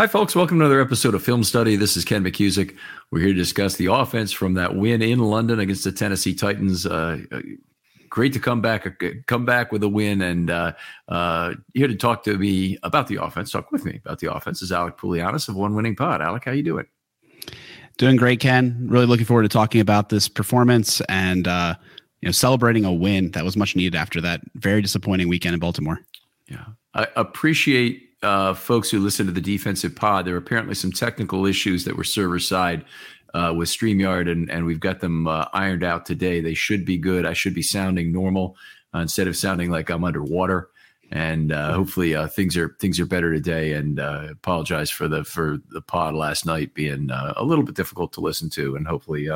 Hi, folks. Welcome to another episode of Film Study. This is Ken McKusick. We're here to discuss the offense from that win in London against the Tennessee Titans. Uh, great to come back, come back with a win, and uh, uh, here to talk to me about the offense. Talk with me about the offense is Alec Poulianis of One Winning Pod. Alec, how you doing? Doing great, Ken. Really looking forward to talking about this performance and uh, you know celebrating a win that was much needed after that very disappointing weekend in Baltimore. Yeah, I appreciate uh, folks who listen to the defensive pod, there were apparently some technical issues that were server side uh, with StreamYard, and, and we've got them uh, ironed out today. They should be good. I should be sounding normal uh, instead of sounding like I'm underwater. And uh, hopefully uh, things are things are better today. And apologize for the for the pod last night being a little bit difficult to listen to. And hopefully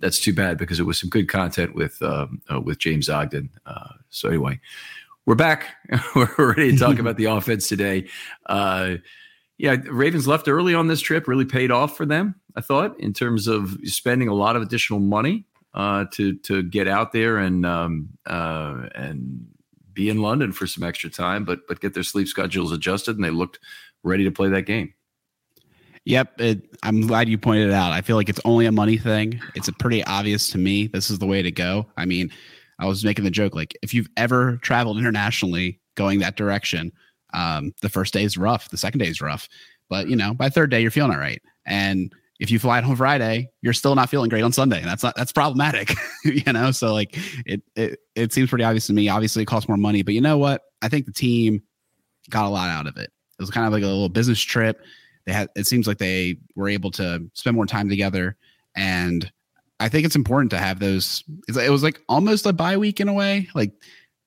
that's too bad because it was some good content with um, with James Ogden. so anyway, we're back. we're ready to talk about the offense today. Uh, yeah, Ravens left early on this trip really paid off for them. I thought in terms of spending a lot of additional money uh, to to get out there and um, uh, and be in London for some extra time, but but get their sleep schedules adjusted, and they looked ready to play that game. Yep, it, I'm glad you pointed it out. I feel like it's only a money thing. It's pretty obvious to me. This is the way to go. I mean, I was making the joke like if you've ever traveled internationally going that direction, um, the first day is rough, the second day is rough, but you know by third day you're feeling all right. And if you fly home Friday, you're still not feeling great on Sunday, and that's not that's problematic, you know. So like it it it seems pretty obvious to me. Obviously, it costs more money, but you know what? I think the team got a lot out of it. It was kind of like a little business trip. They had it seems like they were able to spend more time together and I think it's important to have those. it was like almost a bye week in a way. Like,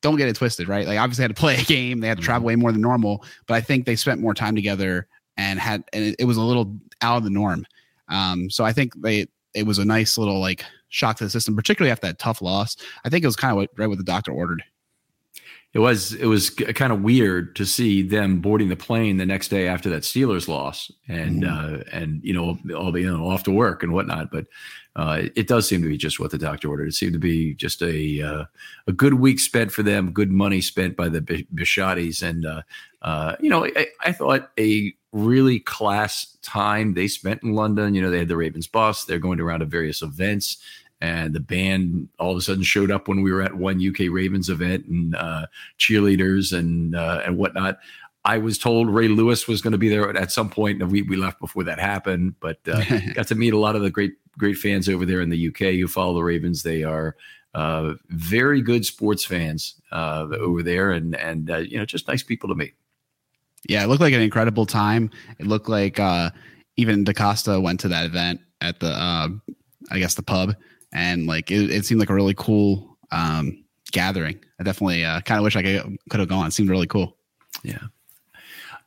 don't get it twisted, right? Like, obviously, had to play a game. They had to travel mm-hmm. way more than normal, but I think they spent more time together and had, and it, it was a little out of the norm. Um, so I think they, it was a nice little like shock to the system, particularly after that tough loss. I think it was kind of what, right what the doctor ordered it was it was kind of weird to see them boarding the plane the next day after that Steelers loss, and mm-hmm. uh, and you know all the you know off to work and whatnot. But uh, it does seem to be just what the doctor ordered. It seemed to be just a uh, a good week spent for them, good money spent by the Bisciottis, and uh, uh, you know I, I, thought a really class time they spent in London. You know they had the Ravens bus. They're going around to various events and the band all of a sudden showed up when we were at one UK Ravens event and uh, cheerleaders and uh, and whatnot. I was told Ray Lewis was going to be there at some point, and we, we left before that happened. But uh, got to meet a lot of the great great fans over there in the UK who follow the Ravens. They are uh, very good sports fans uh, over there, and and uh, you know just nice people to meet. Yeah, it looked like an incredible time. It looked like even DeCosta went to that event at the I guess the pub and like it, it seemed like a really cool um, gathering. I definitely uh, kind of wish I could could have gone. It seemed really cool. Yeah.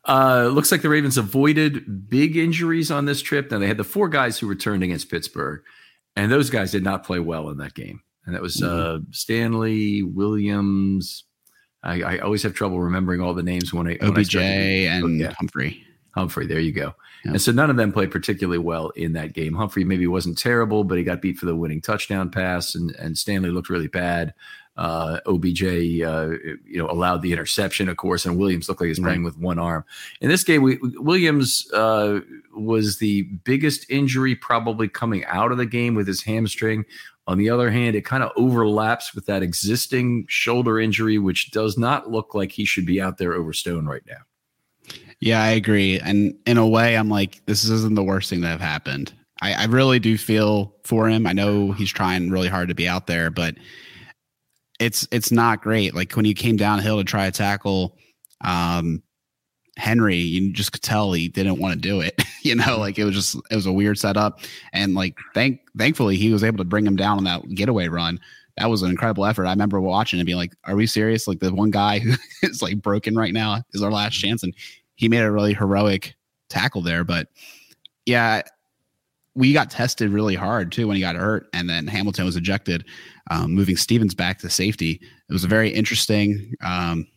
Uh, looks like the Ravens avoided big injuries on this trip. Now they had the four guys who returned against Pittsburgh, and those guys did not play well in that game. And that was mm-hmm. uh, Stanley Williams. I, I, always have trouble remembering all the names when I OBJ when I and yeah. Humphrey. Humphrey, there you go. And so none of them played particularly well in that game. Humphrey maybe wasn't terrible, but he got beat for the winning touchdown pass, and, and Stanley looked really bad. Uh, OBJ, uh, you know, allowed the interception, of course, and Williams looked like he's playing with one arm. In this game, we, Williams uh, was the biggest injury probably coming out of the game with his hamstring. On the other hand, it kind of overlaps with that existing shoulder injury, which does not look like he should be out there over Stone right now. Yeah, I agree. And in a way, I'm like, this isn't the worst thing that have happened. I, I really do feel for him. I know he's trying really hard to be out there, but it's it's not great. Like when he came downhill to try to tackle um, Henry, you just could tell he didn't want to do it. you know, like it was just it was a weird setup. And like thank thankfully he was able to bring him down on that getaway run. That was an incredible effort. I remember watching and being like, "Are we serious? Like the one guy who is like broken right now is our last chance." And he made a really heroic tackle there. But yeah, we got tested really hard too when he got hurt, and then Hamilton was ejected, um, moving Stephens back to safety. It was a very interesting um,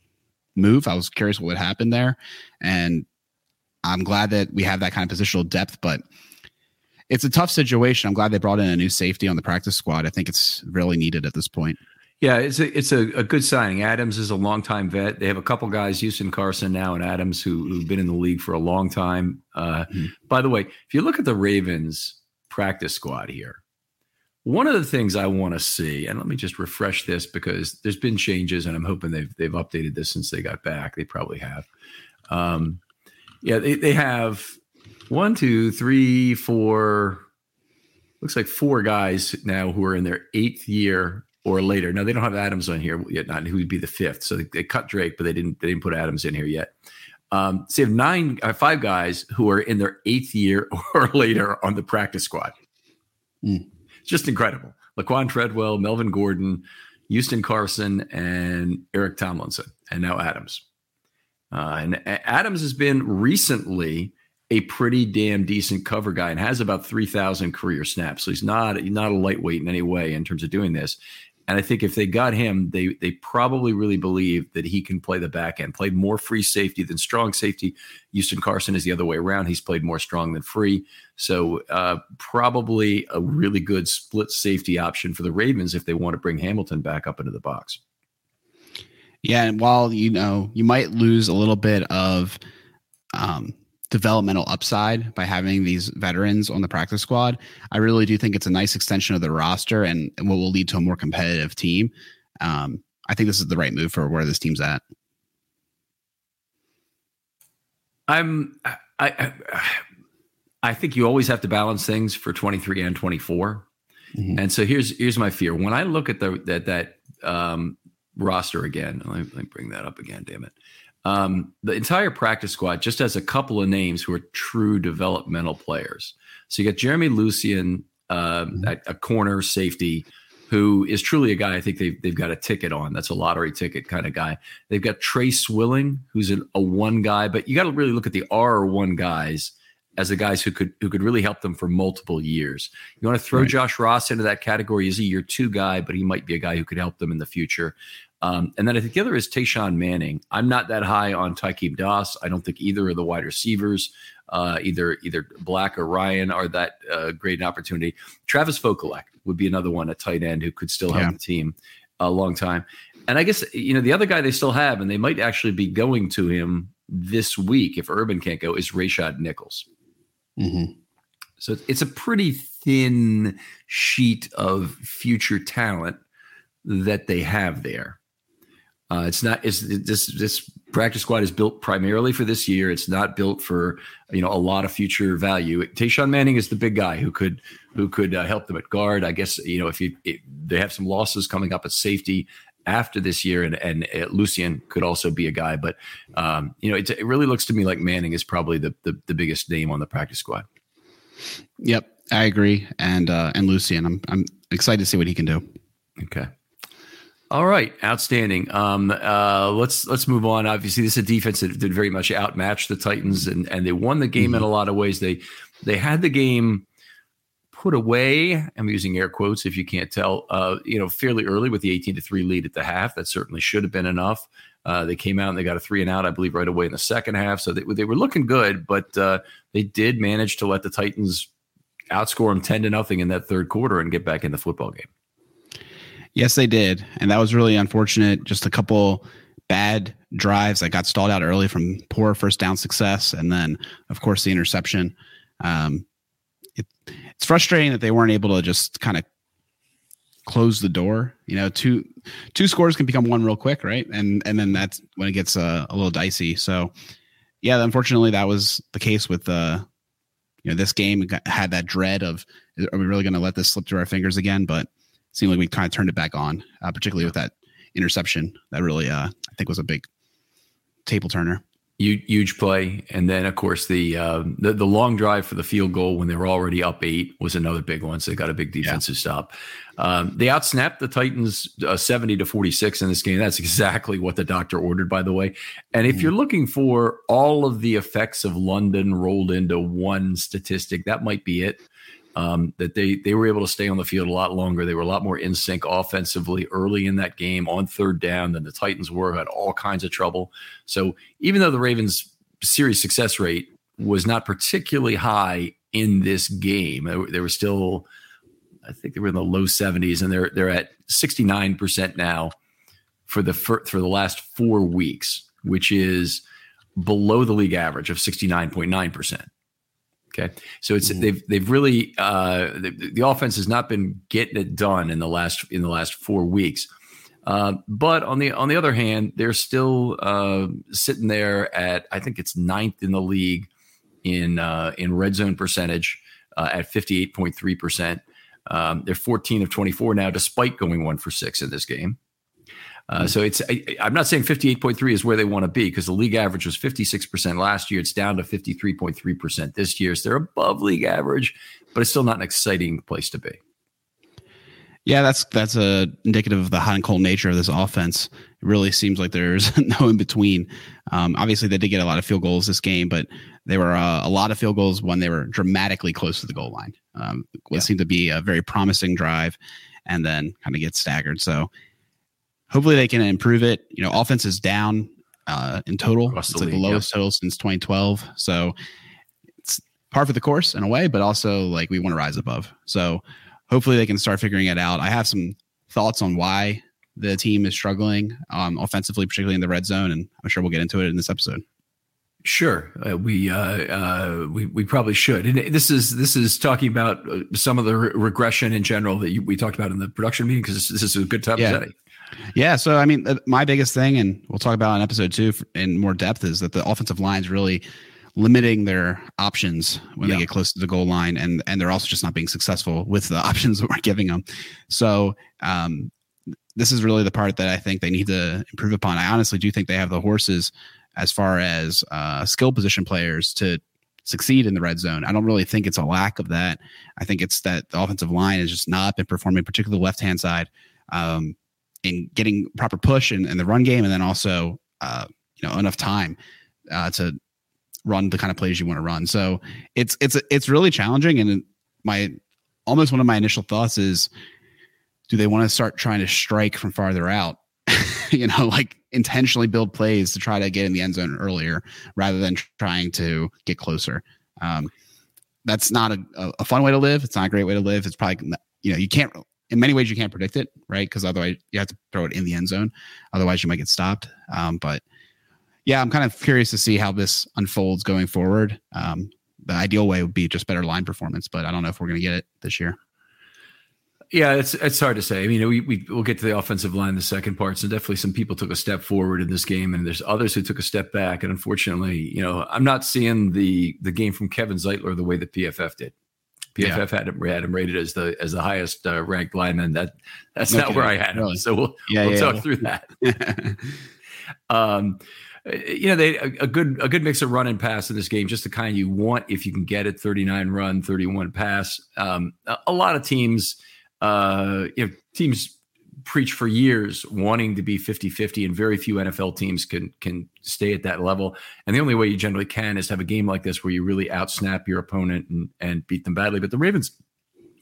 move. I was curious what would happen there, and I'm glad that we have that kind of positional depth. But it's a tough situation. I'm glad they brought in a new safety on the practice squad. I think it's really needed at this point. Yeah, it's a it's a, a good signing. Adams is a longtime vet. They have a couple guys, Houston Carson now and Adams, who who've been in the league for a long time. Uh, mm-hmm. By the way, if you look at the Ravens practice squad here, one of the things I want to see, and let me just refresh this because there's been changes, and I'm hoping they've they've updated this since they got back. They probably have. Um, yeah, they, they have one, two, three, four. Looks like four guys now who are in their eighth year or later. Now they don't have Adams on here yet, not who would be the fifth. So they, they, cut Drake, but they didn't they didn't put Adams in here yet. Um, so you have nine, uh, five guys who are in their eighth year or later on the practice squad. Mm. Just incredible. Laquan Treadwell, Melvin Gordon, Houston Carson, and Eric Tomlinson, and now Adams. Uh, and Adams has been recently a pretty damn decent cover guy and has about 3,000 career snaps. So he's not, he's not a lightweight in any way in terms of doing this. And I think if they got him, they they probably really believe that he can play the back end. Played more free safety than strong safety. Houston Carson is the other way around. He's played more strong than free. So uh, probably a really good split safety option for the Ravens if they want to bring Hamilton back up into the box. Yeah, and while you know you might lose a little bit of um, developmental upside by having these veterans on the practice squad. I really do think it's a nice extension of the roster and, what will lead to a more competitive team. Um, I think this is the right move for where this team's at. I'm I, I, I think you always have to balance things for 23 and 24. Mm-hmm. And so here's here's my fear. When I look at the that that um, roster again, let me, let me bring that up again. Damn it. Um, the entire practice squad just has a couple of names who are true developmental players. So you got Jeremy Lucien uh, mm-hmm. a, a corner safety, who is truly a guy I think they've, they've got a ticket on. That's a lottery ticket kind of guy. They've got Tre Swilling, who's an, a one guy, but you got to really look at the R one guys as the guys who could who could really help them for multiple years. You want to throw right. Josh Ross into that category? He's a year two guy, but he might be a guy who could help them in the future. Um, and then I think the other is Tashawn Manning. I'm not that high on Tykeem Doss. I don't think either of the wide receivers, uh, either either Black or Ryan, are that uh, great an opportunity. Travis Vokolek would be another one at tight end who could still help yeah. the team a long time. And I guess you know the other guy they still have, and they might actually be going to him this week if Urban can't go, is Rayshad Nichols. Mm-hmm. So it's a pretty thin sheet of future talent that they have there. Uh, it's not. It's this this practice squad is built primarily for this year. It's not built for you know a lot of future value. Tashawn Manning is the big guy who could who could uh, help them at guard. I guess you know if you it, they have some losses coming up at safety after this year, and and uh, Lucien could also be a guy. But um, you know it, it really looks to me like Manning is probably the, the the biggest name on the practice squad. Yep, I agree, and uh, and Lucien, I'm I'm excited to see what he can do. Okay. All right, outstanding. Um, uh, let's let's move on. Obviously, this is a defense that did very much outmatch the Titans, and and they won the game mm-hmm. in a lot of ways. They they had the game put away. I'm using air quotes if you can't tell. Uh, you know, fairly early with the 18 to three lead at the half. That certainly should have been enough. Uh, they came out and they got a three and out, I believe, right away in the second half. So they they were looking good, but uh, they did manage to let the Titans outscore them 10 to nothing in that third quarter and get back in the football game. Yes, they did. And that was really unfortunate. Just a couple bad drives that got stalled out early from poor first down success. And then, of course, the interception. Um, it, it's frustrating that they weren't able to just kind of close the door. You know, two two scores can become one real quick, right? And and then that's when it gets uh, a little dicey. So, yeah, unfortunately, that was the case with uh, you know this game. Had that dread of are we really going to let this slip through our fingers again? But seemed like we kind of turned it back on, uh, particularly with that interception. That really, uh, I think, was a big table turner. Huge, play, and then of course the, uh, the, the long drive for the field goal when they were already up eight was another big one. So they got a big defensive yeah. stop. Um, they outsnapped the Titans uh, seventy to forty six in this game. That's exactly what the doctor ordered, by the way. And if mm. you're looking for all of the effects of London rolled into one statistic, that might be it um, that they they were able to stay on the field a lot longer. They were a lot more in sync offensively early in that game on third down than the Titans were. Had all kinds of trouble. So even though the Ravens' series success rate was not particularly high in this game, they were still, I think they were in the low 70s, and they're they're at 69 percent now for the for, for the last four weeks, which is below the league average of 69.9 percent. Okay, so it's mm-hmm. they've they've really uh, the, the, offense has not been getting it done in the last in the last four weeks. Uh, but on the on the other hand, they're still uh, sitting there at I think it's ninth in the league in uh, in red zone percentage uh, at fifty eight point three percent. Um, they're 14 of 24 now, despite going one for six in this game. Uh, so it's I, am not saying 58.3 is where they want to be because the league average was 56% last year. It's down to 53.3% this year. So they're above league average, but it's still not an exciting place to be. Yeah, that's that's a indicative of the hot and cold nature of this offense. It really seems like there's no in between. Um, obviously, they did get a lot of field goals this game, but there were uh, a lot of field goals when they were dramatically close to the goal line. Um, what yeah. seemed to be a very promising drive, and then kind of get staggered. So hopefully they can improve it. You know, offense is down uh, in total. it's like the lowest total since 2012. So it's par for the course in a way, but also like we want to rise above. So hopefully they can start figuring it out. I have some thoughts on why the team is struggling um, offensively, particularly in the red zone, and I'm sure we'll get into it in this episode. Sure, uh, we uh, uh, we we probably should. And this is this is talking about uh, some of the re- regression in general that you, we talked about in the production meeting because this, this, is a good time yeah. to study. Yeah. So, I mean, my biggest thing, and we'll talk about in episode two in more depth, is that the offensive line is really limiting their options when yeah. they get close to the goal line, and and they're also just not being successful with the options that we're giving them. So, um, this is really the part that I think they need to improve upon. I honestly do think they have the horses as far as uh, skill position players to succeed in the red zone. I don't really think it's a lack of that. I think it's that the offensive line has just not been performing, particularly the left hand side. Um, in getting proper push in, in the run game, and then also uh, you know enough time uh, to run the kind of plays you want to run. So it's it's it's really challenging. And my almost one of my initial thoughts is, do they want to start trying to strike from farther out? you know, like intentionally build plays to try to get in the end zone earlier rather than trying to get closer. Um, that's not a, a fun way to live. It's not a great way to live. It's probably you know you can't in many ways you can't predict it, right? Because otherwise you have to throw it in the end zone. Otherwise you might get stopped. Um, but yeah, I'm kind of curious to see how this unfolds going forward. Um, the ideal way would be just better line performance, but I don't know if we're going to get it this year. Yeah, it's it's hard to say. I mean, we, we we'll get to the offensive line in the second part. So definitely some people took a step forward in this game, and there's others who took a step back. And unfortunately, you know, I'm not seeing the the game from Kevin Zeitler the way that PFF did. PFF yeah. had him had him rated as the as the highest uh, ranked lineman. That that's okay. not where I had him. Really? So we'll yeah, we'll yeah, talk through that. um, you know, they a, a, good a good mix of run and pass in this game, just the kind you want if you can get it. Thirty nine run, thirty one pass. Um, a, a, lot of teams, uh, you know, teams preached for years wanting to be 50-50 and very few NFL teams can can stay at that level. And the only way you generally can is have a game like this where you really outsnap your opponent and, and beat them badly. But the Ravens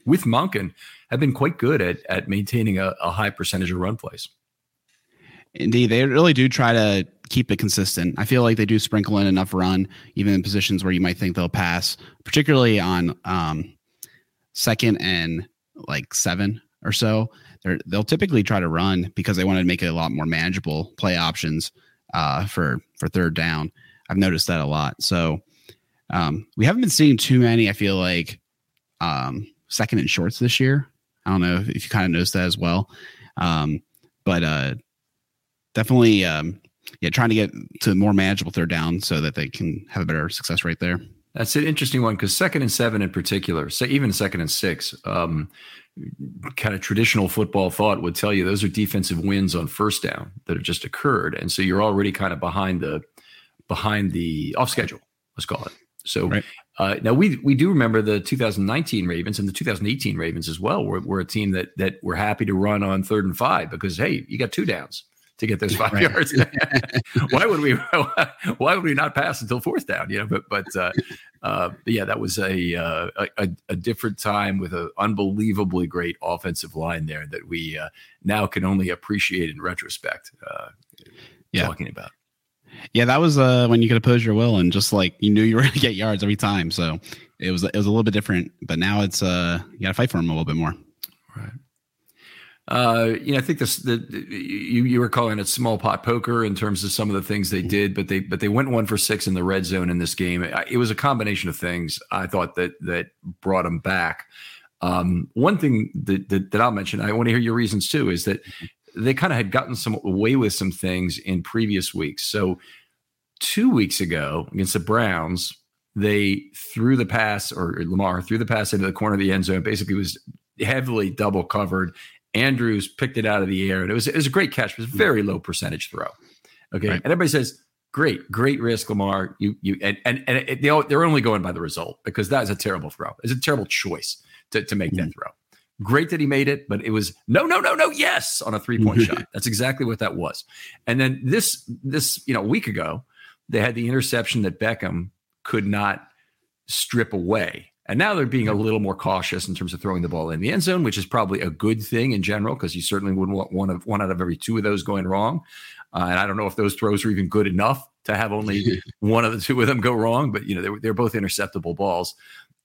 with Monken have been quite good at at maintaining a, a high percentage of run plays. Indeed, they really do try to keep it consistent. I feel like they do sprinkle in enough run, even in positions where you might think they'll pass, particularly on um, second and like seven or so they will typically try to run because they want to make it a lot more manageable play options uh, for for third down. I've noticed that a lot. So um, we haven't been seeing too many. I feel like um, second and shorts this year. I don't know if, if you kind of noticed that as well, um, but uh, definitely, um, yeah, trying to get to more manageable third down so that they can have a better success rate there. That's an interesting one because second and seven in particular, so even second and six, um, kind of traditional football thought would tell you those are defensive wins on first down that have just occurred, and so you're already kind of behind the behind the off schedule. Let's call it. So right. uh, now we we do remember the 2019 Ravens and the 2018 Ravens as well. We're, we're a team that that we're happy to run on third and five because hey, you got two downs to get those five right. yards. why would we? Why would we not pass until fourth down? You know, but but, uh, uh, but yeah, that was a, uh, a, a different time with an unbelievably great offensive line there that we uh, now can only appreciate in retrospect. Uh, yeah. talking about. Yeah, that was uh, when you could oppose your will and just like you knew you were going to get yards every time. So it was it was a little bit different, but now it's uh you got to fight for them a little bit more. Uh, you know, I think this the, you you were calling it small pot poker in terms of some of the things they did, but they but they went one for six in the red zone in this game. It was a combination of things I thought that that brought them back. Um, one thing that, that, that I'll mention, I want to hear your reasons too, is that they kind of had gotten some away with some things in previous weeks. So two weeks ago against the Browns, they threw the pass or Lamar threw the pass into the corner of the end zone. Basically, was heavily double covered Andrews picked it out of the air, and it was it was a great catch. It was a very low percentage throw. Okay, right. and everybody says, "Great, great risk, Lamar." You you and and, and it, they all, they're only going by the result because that is a terrible throw. It's a terrible choice to to make mm-hmm. that throw. Great that he made it, but it was no, no, no, no, yes on a three point shot. That's exactly what that was. And then this this you know a week ago, they had the interception that Beckham could not strip away and now they're being a little more cautious in terms of throwing the ball in the end zone, which is probably a good thing in general because you certainly wouldn't want one of one out of every two of those going wrong. Uh, and I don't know if those throws are even good enough to have only one of the two of them go wrong, but you know they're, they're both interceptable balls.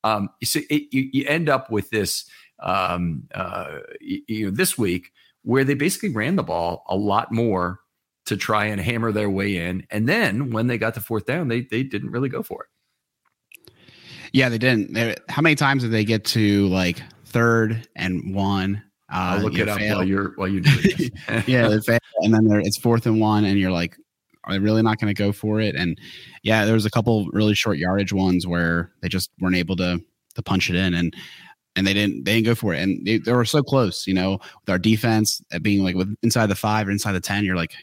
Um, you see, it, you, you, end up with this um, uh, you, you know this week where they basically ran the ball a lot more to try and hammer their way in, and then when they got to fourth down, they they didn't really go for it. Yeah, they didn't. They, how many times did they get to like third and one? Uh, I'll look it up fail. while you're while you do this. yeah, they fail, and then it's fourth and one, and you're like, are they really not going to go for it? And yeah, there was a couple really short yardage ones where they just weren't able to to punch it in, and and they didn't they didn't go for it, and they, they were so close. You know, with our defense being like with inside the five or inside the ten, you're like,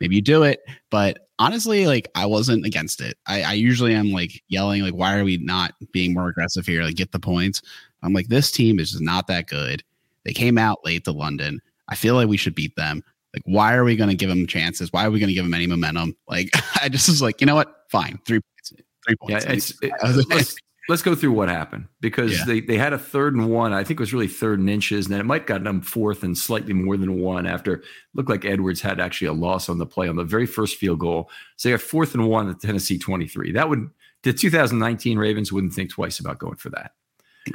maybe you do it, but honestly, like I wasn't against it. I, I usually am like yelling, like, why are we not being more aggressive here? Like, get the points. I'm like, this team is just not that good. They came out late to London. I feel like we should beat them. Like, why are we going to give them chances? Why are we going to give them any momentum? Like, I just was like, you know what? Fine, three points. Three points. Yeah, it's, it, let's go through what happened because yeah. they, they had a third and one. I think it was really third and inches, and then it might got them fourth and slightly more than one after looked like Edwards had actually a loss on the play on the very first field goal. So they got fourth and one at Tennessee 23. That would the 2019 Ravens wouldn't think twice about going for that.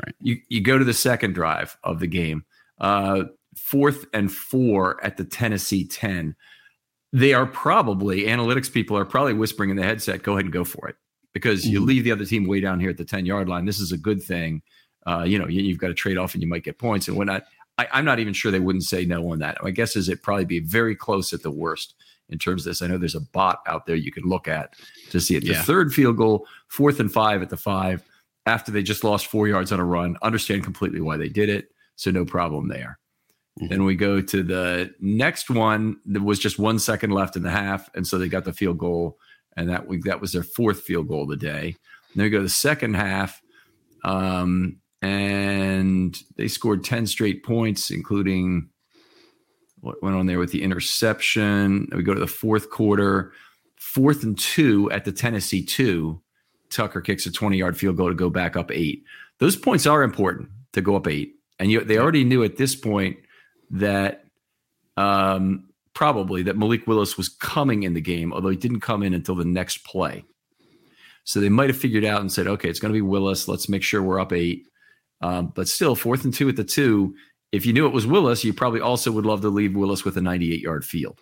Right. You you go to the second drive of the game, uh, fourth and four at the Tennessee 10. They are probably analytics people are probably whispering in the headset, go ahead and go for it because mm-hmm. you leave the other team way down here at the 10 yard line. This is a good thing. Uh, you know, you, have got to trade off and you might get points and whatnot. I, I'm not even sure they wouldn't say no on that. My guess is it'd probably be very close at the worst in terms of this. I know there's a bot out there you can look at to see it. The yeah. third field goal, fourth and five at the five, after they just lost four yards on a run. Understand completely why they did it. So no problem there. Mm-hmm. Then we go to the next one. There was just one second left in the half, and so they got the field goal and that week that was their fourth field goal of the day. And then we go to the second half, um, and they scored ten straight points, including what went on there with the interception? We go to the fourth quarter, fourth and two at the Tennessee two. Tucker kicks a 20 yard field goal to go back up eight. Those points are important to go up eight. And you, they already knew at this point that um, probably that Malik Willis was coming in the game, although he didn't come in until the next play. So they might have figured out and said, okay, it's going to be Willis. Let's make sure we're up eight. Um, but still, fourth and two at the two. If you knew it was Willis, you probably also would love to leave Willis with a 98 yard field.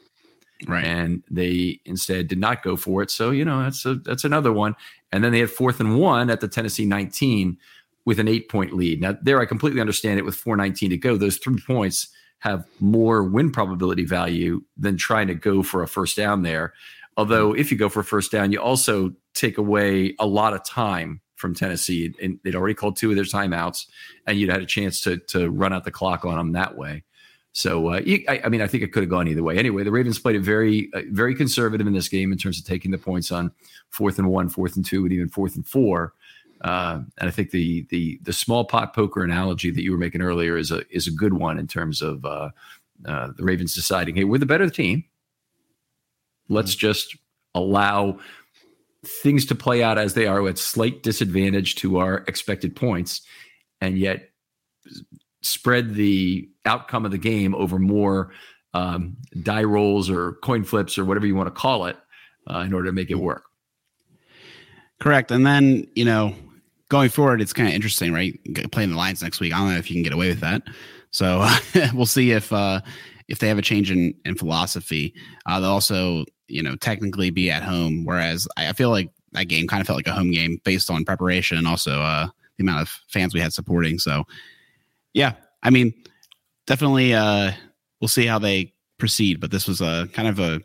Right. And they instead did not go for it. So, you know, that's a, that's another one. And then they had fourth and one at the Tennessee 19 with an eight point lead. Now, there I completely understand it with 419 to go. Those three points have more win probability value than trying to go for a first down there. Although, if you go for a first down, you also take away a lot of time from Tennessee. And they'd already called two of their timeouts, and you'd had a chance to, to run out the clock on them that way. So, uh, I, I, mean, I think it could have gone either way. Anyway, the Ravens played it very, uh, very conservative in this game in terms of taking the points on fourth and one, fourth and two, and even fourth and four. Uh, and I think the the the small pot poker analogy that you were making earlier is a is a good one in terms of uh, uh, the Ravens deciding, hey, we're the better team. Let's mm-hmm. just allow things to play out as they are at slight disadvantage to our expected points, and yet spread the outcome of the game over more um, die rolls or coin flips or whatever you want to call it uh, in order to make it work. Correct. And then, you know, going forward, it's kind of interesting, right? Playing the Lions next week. I don't know if you can get away with that. So we'll see if uh, if they have a change in, in philosophy. Uh, they'll also, you know, technically be at home. Whereas I, I feel like that game kind of felt like a home game based on preparation and also uh, the amount of fans we had supporting. So, yeah, I mean, definitely uh, we'll see how they proceed. But this was a kind of a,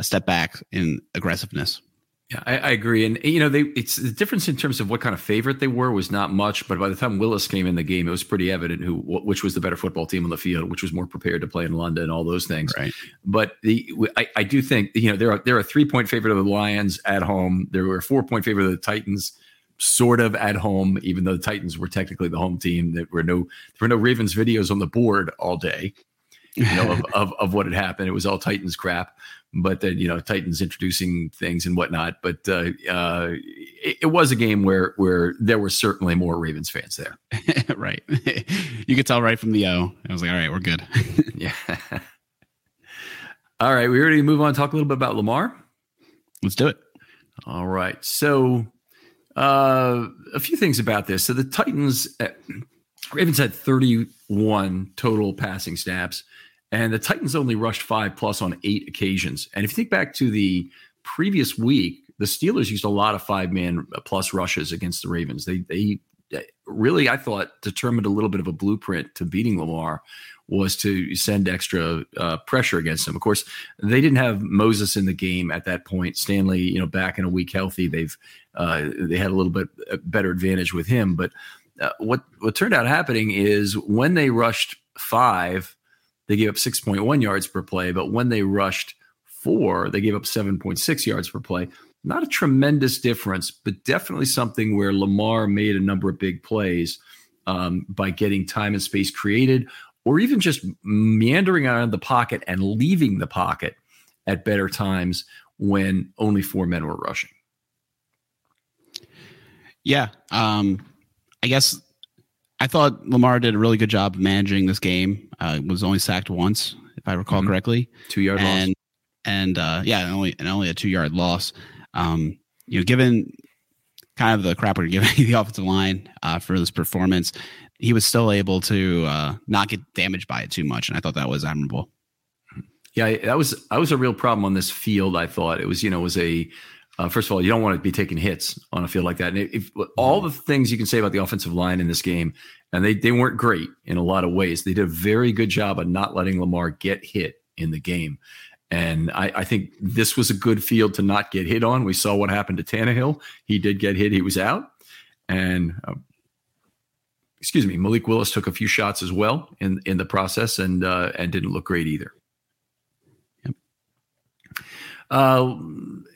a step back in aggressiveness. Yeah, I, I, agree, and you know, they it's the difference in terms of what kind of favorite they were was not much, but by the time Willis came in the game, it was pretty evident who which was the better football team on the field, which was more prepared to play in London, and all those things. Right. But the I, I do think you know there are a, they're three point favorite of the Lions at home. There were four point favorite of the Titans, sort of at home, even though the Titans were technically the home team. There were no there were no Ravens videos on the board all day you know, of, of, of, what had happened. It was all Titans crap but then you know Titans introducing things and whatnot. But uh, uh, it, it, was a game where where there were certainly more Ravens fans there. right, you could tell right from the O. I was like, all right, we're good. yeah. All right, we ready to move on. Talk a little bit about Lamar. Let's do it. All right, so uh, a few things about this. So the Titans, uh, Ravens had 31 total passing snaps. And the Titans only rushed five plus on eight occasions. And if you think back to the previous week, the Steelers used a lot of five man plus rushes against the Ravens. They they really, I thought, determined a little bit of a blueprint to beating Lamar was to send extra uh, pressure against him. Of course, they didn't have Moses in the game at that point. Stanley, you know, back in a week healthy, they've uh, they had a little bit uh, better advantage with him. But uh, what what turned out happening is when they rushed five they gave up 6.1 yards per play, but when they rushed four, they gave up 7.6 yards per play. Not a tremendous difference, but definitely something where Lamar made a number of big plays um, by getting time and space created, or even just meandering out of the pocket and leaving the pocket at better times when only four men were rushing. Yeah. Um, I guess I thought Lamar did a really good job managing this game. Uh, was only sacked once, if I recall mm-hmm. correctly. Two yard and, loss. And uh, yeah, only and only a two yard loss. Um, you know, given kind of the crap we're giving the offensive line uh, for this performance, he was still able to uh, not get damaged by it too much, and I thought that was admirable. Yeah, that was that was a real problem on this field. I thought it was you know it was a uh, first of all, you don't want to be taking hits on a field like that. And if, if, all the things you can say about the offensive line in this game, and they they weren't great in a lot of ways. They did a very good job of not letting Lamar get hit in the game. And I, I, think this was a good field to not get hit on. We saw what happened to Tannehill. He did get hit. He was out. And uh, excuse me, Malik Willis took a few shots as well in in the process and uh, and didn't look great either. Uh,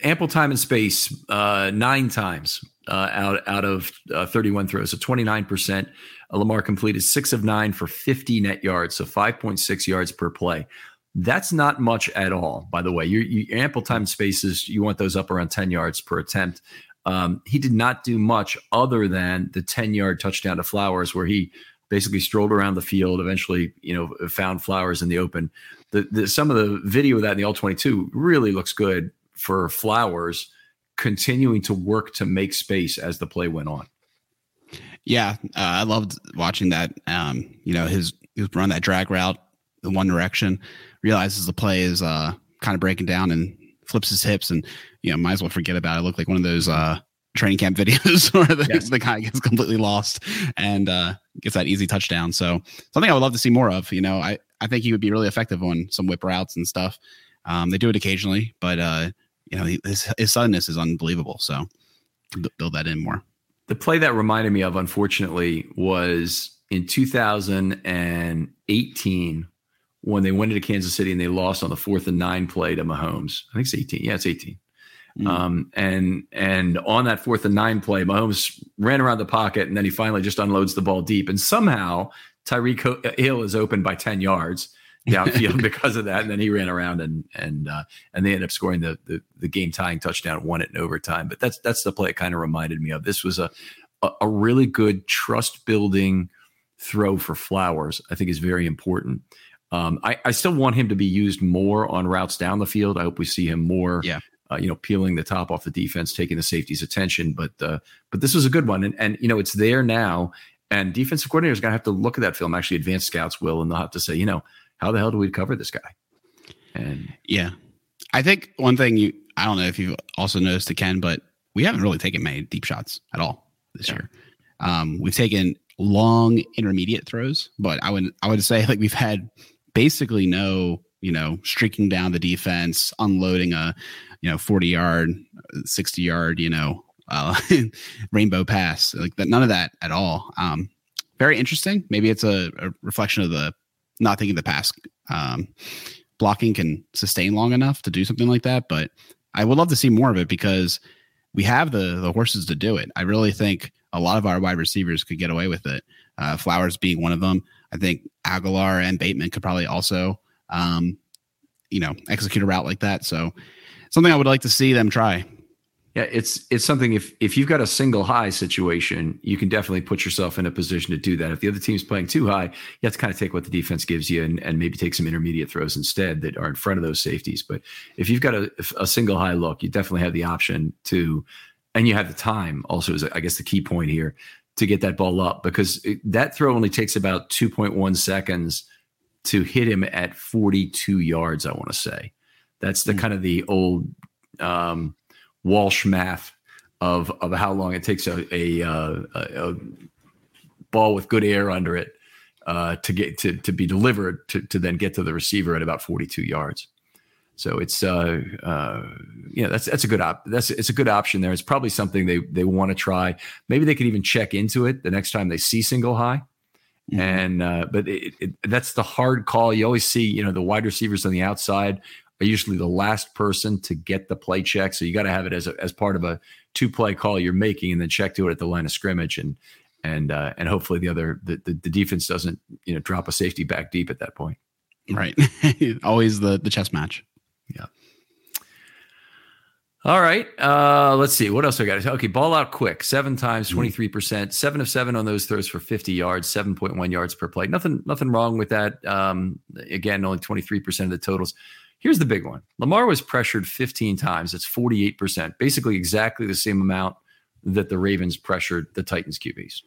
ample time and space, uh, nine times uh, out out of uh, 31 throws, so 29 percent. Uh, Lamar completed six of nine for 50 net yards, so 5.6 yards per play. That's not much at all, by the way. You, you ample time spaces, you want those up around 10 yards per attempt. Um, he did not do much other than the 10 yard touchdown to Flowers, where he basically strolled around the field, eventually, you know, found Flowers in the open. The, the some of the video of that in the all 22 really looks good for Flowers continuing to work to make space as the play went on. Yeah, uh, I loved watching that. Um, you know, his his run that drag route in one direction, realizes the play is uh, kind of breaking down and flips his hips, and you know, might as well forget about it. it looked like one of those uh, training camp videos where the, yes. the guy gets completely lost and uh, gets that easy touchdown. So something I would love to see more of. You know, I I think he would be really effective on some whip routes and stuff. Um, they do it occasionally, but uh, you know, his his suddenness is unbelievable. So build that in more. The play that reminded me of, unfortunately, was in 2018 when they went into Kansas City and they lost on the fourth and nine play to Mahomes. I think it's 18. Yeah, it's 18. Mm. Um, and and on that fourth and nine play, Mahomes ran around the pocket and then he finally just unloads the ball deep. And somehow Tyreek Hill is open by 10 yards downfield because of that. And then he ran around and and uh, and they ended up scoring the the, the game tying touchdown, won it in overtime. But that's that's the play it kind of reminded me of. This was a a, a really good trust building throw for Flowers. I think is very important. Um, I, I still want him to be used more on routes down the field. I hope we see him more. Yeah. Uh, you know, peeling the top off the defense, taking the safety's attention. But uh, but this was a good one, and and you know it's there now. And defensive coordinators going to have to look at that film. Actually, advanced scouts will, and they'll have to say, you know, how the hell do we cover this guy? And yeah, I think one thing you, I don't know if you've also noticed, to Ken, but we haven't really taken many deep shots at all this yeah. year. Um, we've taken long intermediate throws, but I would I would say like we've had basically no you know streaking down the defense, unloading a you know forty yard, sixty yard, you know uh, rainbow pass like that. None of that at all. Um, very interesting. Maybe it's a, a reflection of the not thinking the pass um, blocking can sustain long enough to do something like that. But I would love to see more of it because we have the the horses to do it. I really think a lot of our wide receivers could get away with it. Uh, Flowers being one of them. I think Agholor and Bateman could probably also, um, you know, execute a route like that. So something I would like to see them try. Yeah, it's it's something if if you've got a single high situation, you can definitely put yourself in a position to do that. If the other team's playing too high, you have to kind of take what the defense gives you and, and maybe take some intermediate throws instead that are in front of those safeties. But if you've got a, a single high look, you definitely have the option to, and you have the time also is I guess the key point here to get that ball up because it, that throw only takes about 2.1 seconds to hit him at 42 yards. I want to say that's the mm-hmm. kind of the old. Um, Walsh math of of how long it takes a a, uh, a, a ball with good air under it uh, to get to to be delivered to to then get to the receiver at about 42 yards. So it's uh, uh, you know that's that's a good op that's it's a good option there. It's probably something they they want to try. Maybe they could even check into it the next time they see single high. Mm-hmm. And uh, but it, it, that's the hard call. You always see you know the wide receivers on the outside are usually the last person to get the play check. So you got to have it as a, as part of a two play call you're making, and then check to it at the line of scrimmage, and and uh, and hopefully the other the, the, the defense doesn't you know drop a safety back deep at that point. Right, always the the chess match. Yeah. All right. Uh, let's see. What else I got? To say. Okay. Ball out quick. Seven times, 23%. Mm-hmm. Seven of seven on those throws for 50 yards, 7.1 yards per play. Nothing, nothing wrong with that. Um, again, only 23% of the totals. Here's the big one Lamar was pressured 15 times. That's 48%, basically exactly the same amount that the Ravens pressured the Titans QBs.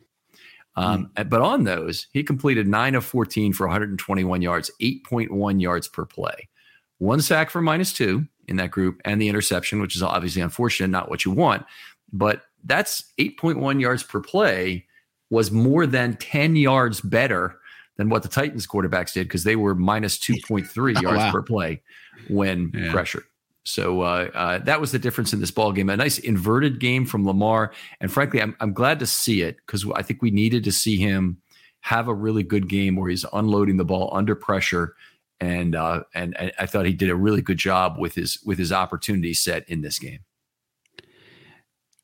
Um, mm. But on those, he completed nine of 14 for 121 yards, 8.1 yards per play. One sack for minus two in that group, and the interception, which is obviously unfortunate, not what you want. But that's 8.1 yards per play, was more than 10 yards better than what the Titans quarterbacks did because they were minus 2.3 yards wow. per play when yeah. pressured. So uh, uh, that was the difference in this ball game. A nice inverted game from Lamar, and frankly, I'm I'm glad to see it because I think we needed to see him have a really good game where he's unloading the ball under pressure, and uh, and, and I thought he did a really good job with his with his opportunity set in this game.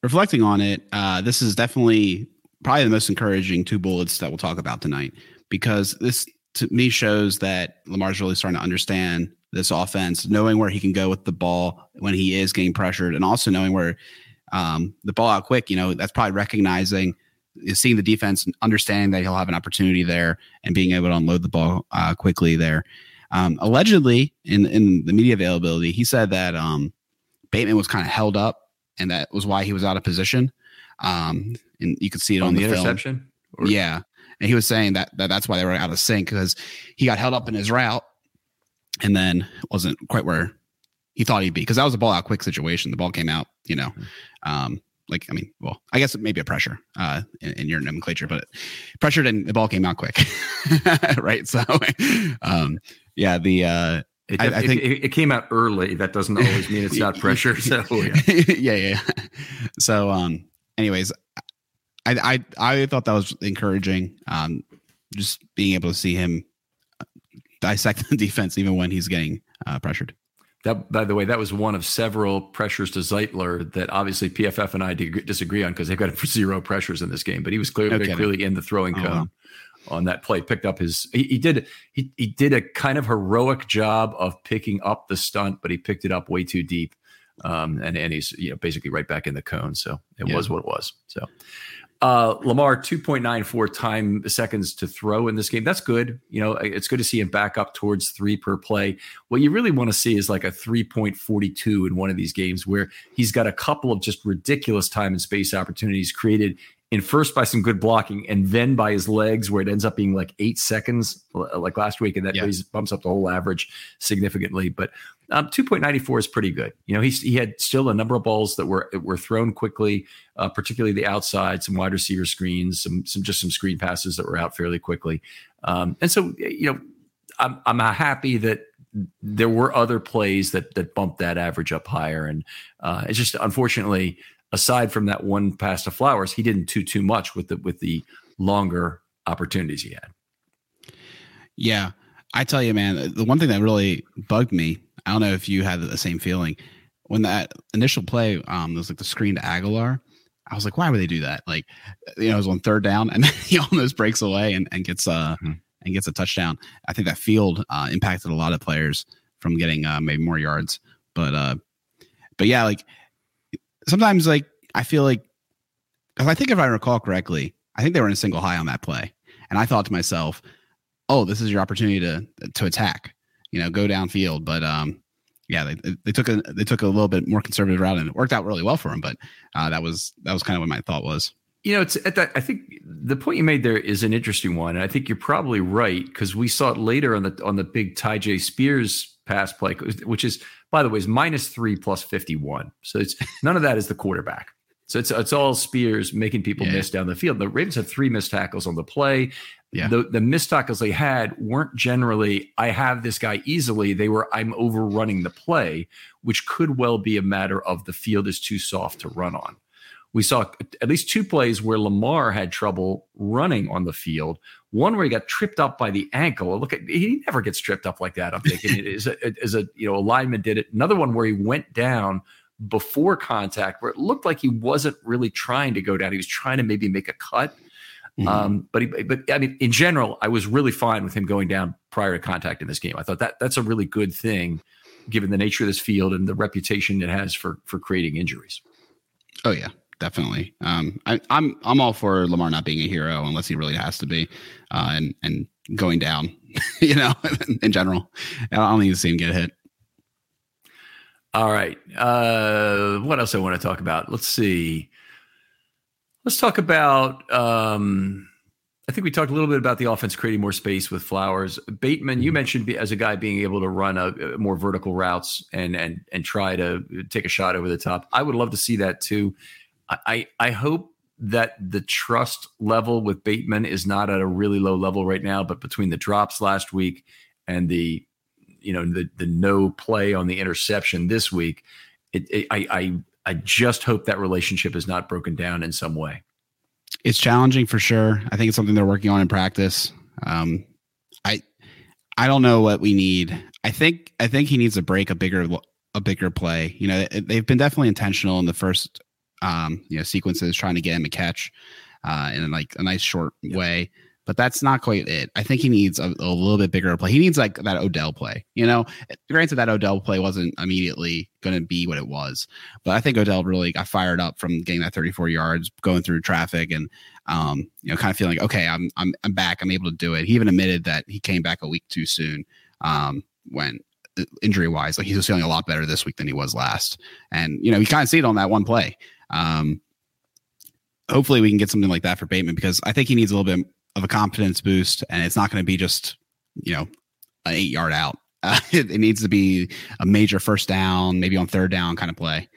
Reflecting on it, uh, this is definitely probably the most encouraging two bullets that we'll talk about tonight because this to me shows that Lamar's really starting to understand this offense, knowing where he can go with the ball when he is getting pressured, and also knowing where um, the ball out quick. You know, that's probably recognizing, seeing the defense, and understanding that he'll have an opportunity there, and being able to unload the ball uh, quickly there. Um, allegedly, in in the media availability, he said that um, Bateman was kind of held up, and that was why he was out of position. Um, and you could see it on, on the, the interception. Or? Yeah, and he was saying that, that that's why they were out of sync because he got held up in his route and then wasn't quite where he thought he'd be because that was a ball out quick situation. The ball came out, you know, um, like I mean, well, I guess it may be a pressure uh, in, in, your nomenclature, but pressured and the ball came out quick, right? So, um, yeah, the uh, it, I, I think it, it, came out early. That doesn't always mean it's not pressure. So yeah, yeah, yeah. So, um, anyways, I I I thought that was encouraging. Um, just being able to see him dissect the defense even when he's getting uh, pressured. That, by the way, that was one of several pressures to Zeitler that obviously PFF and I disagree on because they've got zero pressures in this game. But he was clearly okay. clearly in the throwing oh, cone on that play. Picked up his he, he, did he he did a kind of heroic job of picking up the stunt, but he picked it up way too deep. Um, and and he's you know basically right back in the cone. So it yeah. was what it was. So uh, Lamar, 2.94 time seconds to throw in this game. That's good. You know, it's good to see him back up towards three per play. What you really want to see is like a 3.42 in one of these games where he's got a couple of just ridiculous time and space opportunities created in first by some good blocking and then by his legs where it ends up being like eight seconds like last week and that yeah. bumps up the whole average significantly. But um, 2.94 is pretty good. You know he's, he had still a number of balls that were were thrown quickly uh, particularly the outside some wide receiver screens some some just some screen passes that were out fairly quickly. Um, and so you know I'm, I'm happy that there were other plays that that bumped that average up higher. And uh, it's just unfortunately aside from that one pass to Flowers, he didn't do too much with the with the longer opportunities he had. Yeah, I tell you, man, the one thing that really bugged me. I don't know if you had the same feeling when that initial play um was like the screen to Agholor. I was like, why would they do that? Like, you know, it was on third down, and he almost breaks away and, and gets uh mm-hmm. and gets a touchdown. I think that field uh, impacted a lot of players from getting uh, maybe more yards, but uh, but yeah, like sometimes like I feel like if I think if I recall correctly, I think they were in a single high on that play, and I thought to myself, "Oh, this is your opportunity to to attack, you know, go downfield." But um, yeah, they, they took a they took a little bit more conservative route, and it worked out really well for them. But uh, that was that was kind of what my thought was. You know, it's at that. I think the point you made there is an interesting one, and I think you're probably right because we saw it later on the on the big Tyjae Spears pass play, which is by the way, is minus three plus 51. So it's none of that is the quarterback. So it's it's all Spears making people yeah. miss down the field. The Ravens had three missed tackles on the play. Yeah. The the missed tackles they had weren't generally I have this guy easily. They were I'm overrunning the play, which could well be a matter of the field is too soft to run on. We saw at least two plays where Lamar had trouble running on the field. One where he got tripped up by the ankle. Look at he never gets tripped up like that. I'm thinking it is a, a you know a lineman did it. Another one where he went down before contact, where it looked like he wasn't really trying to go down. He was trying to maybe make a cut. Mm-hmm. Um, but he, but I mean, in general, I was really fine with him going down prior to contact in this game. I thought that that's a really good thing, given the nature of this field and the reputation it has for for creating injuries. Oh yeah, definitely. Um, I, am I'm, I'm all for Lamar not being a hero unless he really has to be, uh, and and going down. you know, in general, I don't need to see him get hit. All right. Uh, what else I want to talk about? Let's see. Let's talk about. Um, I think we talked a little bit about the offense creating more space with Flowers. Bateman, you mm-hmm. mentioned as a guy being able to run a, a more vertical routes and and and try to take a shot over the top. I would love to see that too. I I hope that the trust level with Bateman is not at a really low level right now, but between the drops last week and the you know the the no play on the interception this week, it, it, I I I just hope that relationship is not broken down in some way. It's challenging for sure. I think it's something they're working on in practice. Um, I I don't know what we need. I think I think he needs to break a bigger a bigger play. You know, they've been definitely intentional in the first um, you know, sequences trying to get him a catch uh, in like a nice short yep. way. but that's not quite it. I think he needs a, a, little bit bigger play. He needs like that Odell play. You know, granted that Odell play wasn't immediately going to be what it was, but I think Odell really got fired up from getting that 34 yards, going through traffic, and um, you know, kind of feeling like, okay, I'm I'm I'm back. I'm able to do it. He even admitted that he came back a week too soon um, when uh, injury wise. Like he was feeling a lot better this week than he was last, and you know, he kind of see it on that one play. Um, hopefully we can get something like that for Bateman because I think he needs a little bit of a confidence boost, and it's not going to be just you know an eight yard out. Uh, it, it, needs to be a major first down, maybe on third down kind of play.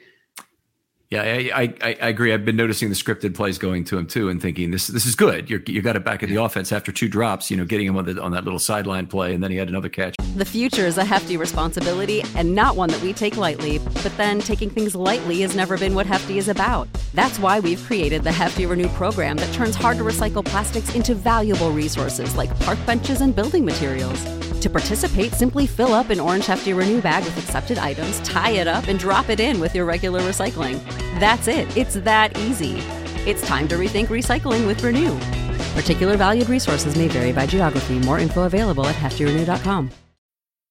Yeah, I, I, I agree. I've been noticing the scripted plays going to him too, and thinking this this is good. You're, you got it back in the offense after two drops. You know, getting him on the on that little sideline play, and then he had another catch. The future is a hefty responsibility, and not one that we take lightly. But then taking things lightly has never been what Hefty is about. That's why we've created the Hefty Renew program that turns hard to recycle plastics into valuable resources like park benches and building materials. To participate, simply fill up an orange Hefty Renew bag with accepted items, tie it up, and drop it in with your regular recycling. That's it. It's that easy. It's time to rethink recycling with Renew. Particular valued resources may vary by geography. More info available at heftyrenew.com.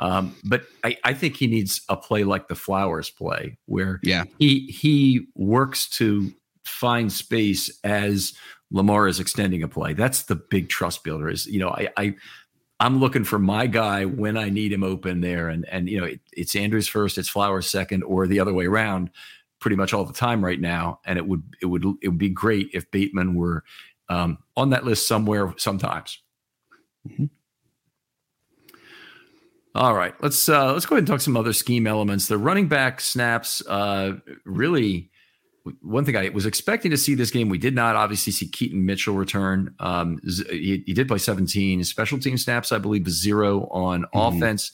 Um, but I, I, think he needs a play like the Flowers play, where yeah. he he works to find space as Lamar is extending a play. That's the big trust builder. Is you know I, I I'm looking for my guy when I need him open there, and and you know it, it's Andrews first, it's Flowers second, or the other way around, pretty much all the time right now. And it would it would it would be great if Bateman were um, on that list somewhere sometimes. Mm-hmm. All right, let's uh, let's go ahead and talk some other scheme elements. The running back snaps uh, really. One thing I was expecting to see this game, we did not obviously see Keaton Mitchell return. Um, he, he, did play 17 special team snaps, I believe, zero on mm-hmm. offense.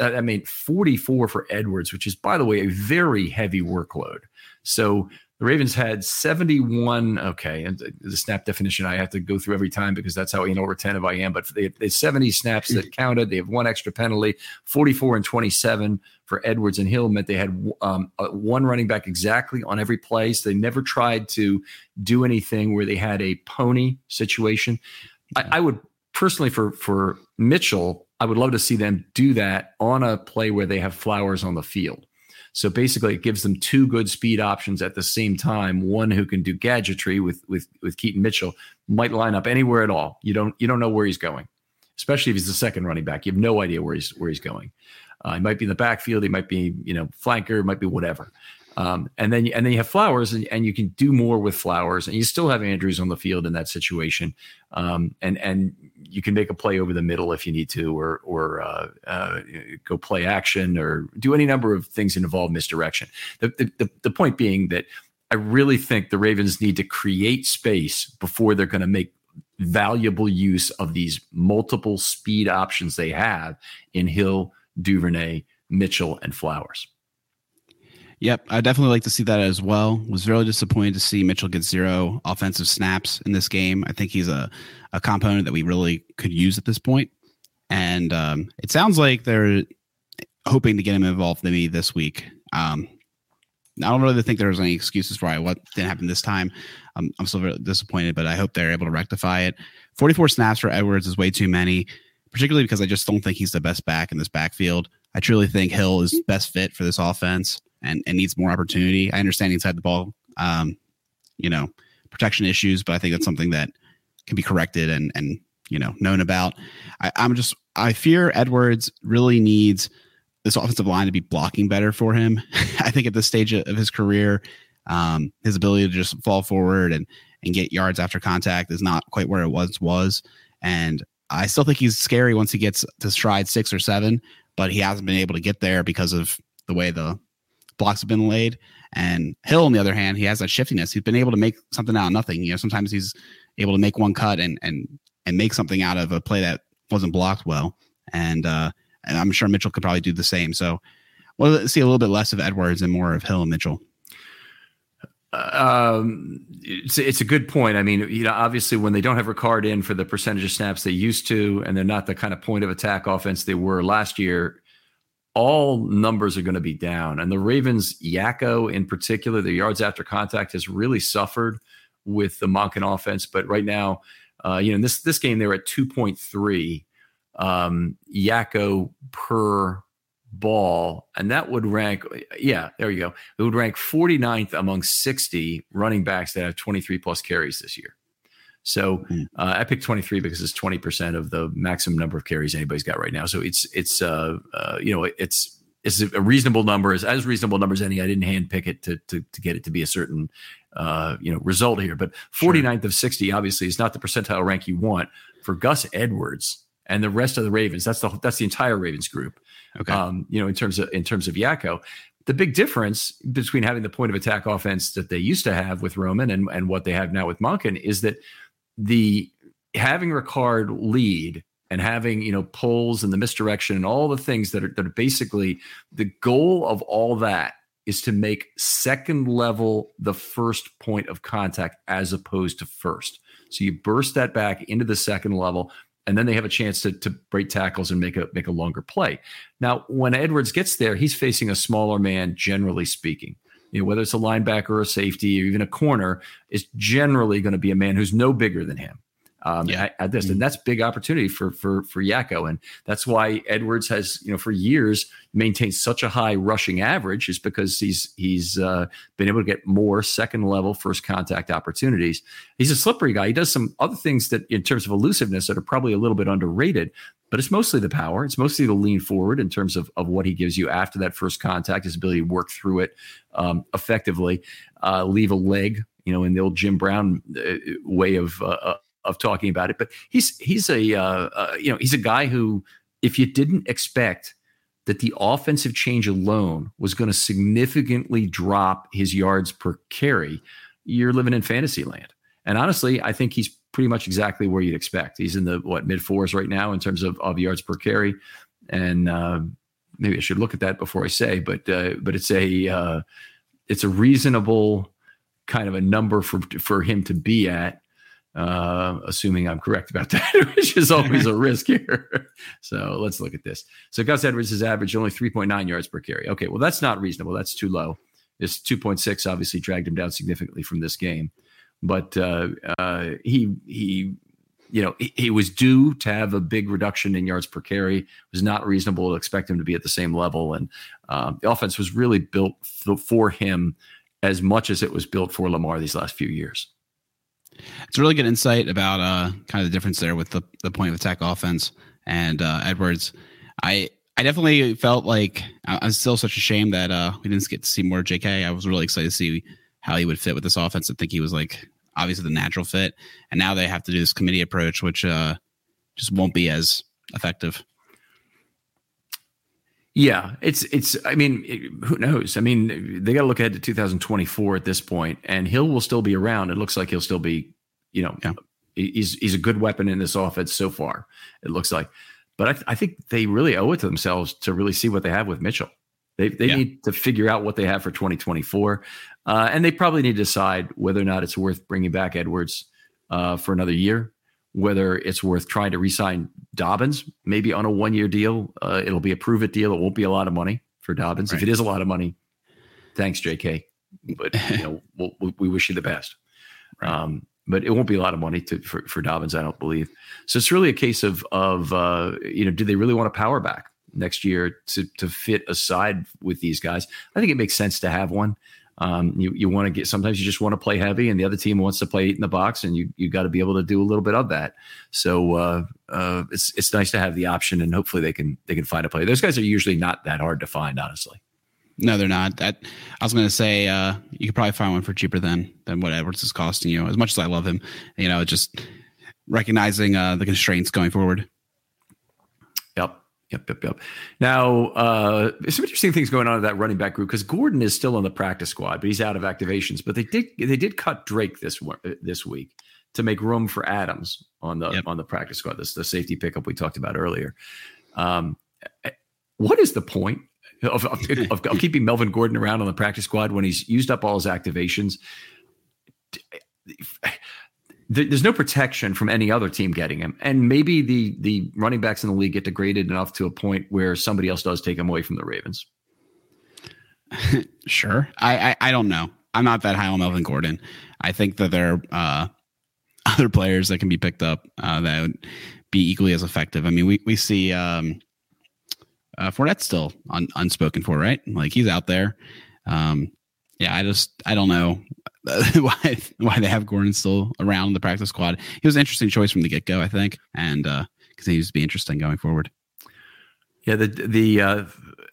I mean, 44 for Edwards, which is, by the way, a very heavy workload. So the Ravens had 71. Okay, and the snap definition I have to go through every time because that's how anal retentive I am. But they, they 70 snaps that counted. They have one extra penalty. 44 and 27 for Edwards and Hill meant they had um, one running back exactly on every play. So they never tried to do anything where they had a pony situation. I, I would personally for for Mitchell, I would love to see them do that on a play where they have flowers on the field so basically, it gives them two good speed options at the same time. One who can do gadgetry with with with Keaton Mitchell might line up anywhere at all. You don't you don't know where he's going, especially if he's the second running back. You have no idea where he's where he's going. Uh, he might be in the backfield. He might be you know flanker. Might be whatever. Um, and then and then you have Flowers, and, and you can do more with Flowers, and you still have Andrews on the field in that situation, um, and and you can make a play over the middle if you need to, or or uh, uh, go play action, or do any number of things that involve misdirection. The, the the the point being that I really think the Ravens need to create space before they're going to make valuable use of these multiple speed options they have in Hill, Duvernay, Mitchell, and Flowers. Yep, I definitely like to see that as well. Was really disappointed to see Mitchell get zero offensive snaps in this game. I think he's a, a component that we really could use at this point. And um, it sounds like they're hoping to get him involved maybe this week. Um, I don't really think there was any excuses for what didn't happen this time. I'm, I'm still very disappointed, but I hope they're able to rectify it. 44 snaps for Edwards is way too many, particularly because I just don't think he's the best back in this backfield. I truly think Hill is best fit for this offense and, and needs more opportunity. I understand inside the ball, um, you know, protection issues, but I think that's something that can be corrected and and you know known about. I, I'm just I fear Edwards really needs this offensive line to be blocking better for him. I think at this stage of his career, um, his ability to just fall forward and and get yards after contact is not quite where it once was. And I still think he's scary once he gets to stride six or seven, but he hasn't been able to get there because of the way the blocks have been laid. And Hill, on the other hand, he has that shiftiness. He's been able to make something out of nothing. You know, sometimes he's able to make one cut and and and make something out of a play that wasn't blocked well. And uh, and I'm sure Mitchell could probably do the same. So we'll see a little bit less of Edwards and more of Hill and Mitchell. Um, it's, it's a good point. I mean, you know, obviously when they don't have Ricard in for the percentage of snaps they used to, and they're not the kind of point of attack offense they were last year, all numbers are going to be down. And the Ravens, YACo in particular, the yards after contact has really suffered with the Monken offense. But right now, uh, you know, this this game they were at 2.3 um, YACo per ball, and that would rank, yeah, there you go. It would rank 49th among 60 running backs that have 23 plus carries this year. So hmm. uh, I picked 23 because it's 20% of the maximum number of carries anybody's got right now. So it's it's uh, uh, you know it's it's a reasonable number, as as reasonable number as any. I didn't hand pick it to to, to get it to be a certain uh, you know result here, but 49th sure. of 60 obviously is not the percentile rank you want for Gus Edwards and the rest of the Ravens. That's the that's the entire Ravens group. Okay. Um, you know, in terms of in terms of YACo, the big difference between having the point of attack offense that they used to have with Roman and and what they have now with Monken is that the having Ricard lead and having you know pulls and the misdirection and all the things that are that are basically the goal of all that is to make second level the first point of contact as opposed to first. So you burst that back into the second level and then they have a chance to, to break tackles and make a make a longer play. Now, when Edwards gets there, he's facing a smaller man, generally speaking. You know, whether it's a linebacker or a safety or even a corner, is generally going to be a man who's no bigger than him um, yeah. at, at, this, and that's big opportunity for for for YACo, and that's why Edwards has you know for years maintained such a high rushing average is because he's he's uh, been able to get more second level first contact opportunities. He's a slippery guy. He does some other things that in terms of elusiveness that are probably a little bit underrated, but it's mostly the power. It's mostly the lean forward in terms of of what he gives you after that first contact, his ability to work through it um, effectively, uh, leave a leg you know, in the old Jim Brown uh, way of uh, of talking about it. But he's he's a uh, uh, you know he's a guy who, if you didn't expect that the offensive change alone was going to significantly drop his yards per carry, you're living in fantasy land. And honestly, I think he's pretty much exactly where you'd expect. He's in the what mid fours right now in terms of, of yards per carry, and uh, maybe I should look at that before I say, but uh, but it's a uh, it's a reasonable kind of a number for for him to be at uh, assuming I'm correct about that, which is always a risk here. so let's look at this. So Gus Edwards has averaged only 3.9 yards per carry. Okay, well, that's not reasonable. That's too low. This 2.6 obviously dragged him down significantly from this game. But uh, uh, he, he, you know, he, he, was due to have a big reduction in yards per carry. It was not reasonable to expect him to be at the same level. And um, the offense was really built for him as much as it was built for Lamar these last few years. It's a really good insight about uh, kind of the difference there with the, the point of attack offense and uh, Edwards. I I definitely felt like I'm still such a shame that uh, we didn't get to see more J.K. I was really excited to see how he would fit with this offense. I think he was like obviously the natural fit, and now they have to do this committee approach, which uh, just won't be as effective. Yeah, it's it's. I mean, it, who knows? I mean, they got to look ahead to 2024 at this point, and Hill will still be around. It looks like he'll still be, you know, yeah. he's he's a good weapon in this offense so far. It looks like, but I, I think they really owe it to themselves to really see what they have with Mitchell. They they yeah. need to figure out what they have for 2024, uh, and they probably need to decide whether or not it's worth bringing back Edwards uh, for another year whether it's worth trying to re-sign Dobbins, maybe on a one-year deal. Uh, it'll be a prove-it deal. It won't be a lot of money for Dobbins. Right. If it is a lot of money, thanks, J.K. But you know, we'll, we wish you the best. Right. Um, but it won't be a lot of money to, for, for Dobbins, I don't believe. So it's really a case of of uh, you know, do they really want a power back next year to to fit aside with these guys? I think it makes sense to have one. Um, you you want to get sometimes you just want to play heavy, and the other team wants to play eight in the box, and you you got to be able to do a little bit of that. So uh, uh, it's it's nice to have the option, and hopefully they can they can find a player. Those guys are usually not that hard to find, honestly. No, they're not. That I was going to say uh, you could probably find one for cheaper than than what Edwards is costing you. As much as I love him, you know, just recognizing uh, the constraints going forward. Yep. Yep, yep. Now, uh, some interesting things going on in that running back group because Gordon is still on the practice squad, but he's out of activations. But they did they did cut Drake this this week to make room for Adams on the yep. on the practice squad. This the safety pickup we talked about earlier. Um, what is the point of, of, of, of keeping Melvin Gordon around on the practice squad when he's used up all his activations? There's no protection from any other team getting him. And maybe the the running backs in the league get degraded enough to a point where somebody else does take him away from the Ravens. sure. I, I, I don't know. I'm not that high on Melvin Gordon. I think that there are uh, other players that can be picked up uh, that would be equally as effective. I mean, we we see um, uh, Fournette still un, unspoken for, right? Like he's out there. Um, yeah, I just I don't know why why they have Gordon still around the practice squad. He was an interesting choice from the get go, I think, and uh, continues to be interesting going forward. Yeah, the the uh,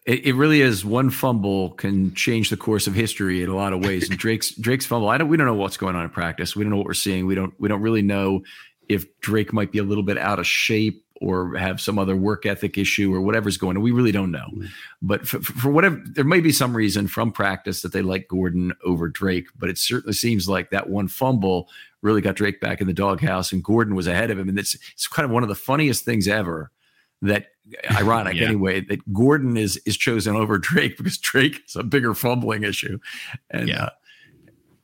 it, it, really is one fumble can change the course of history in a lot of ways. And Drake's Drake's fumble, I don't we don't know what's going on in practice. We don't know what we're seeing. We don't we don't really know if Drake might be a little bit out of shape or have some other work ethic issue or whatever's going on. We really don't know. Mm-hmm. But for, for, whatever, there may be some reason from practice that they like Gordon over Drake, but it certainly seems like that one fumble really got Drake back in the doghouse and Gordon was ahead of him. And it's, it's kind of one of the funniest things ever that ironic yeah. anyway that Gordon is is chosen over Drake because Drake is a bigger fumbling issue. And yeah. uh,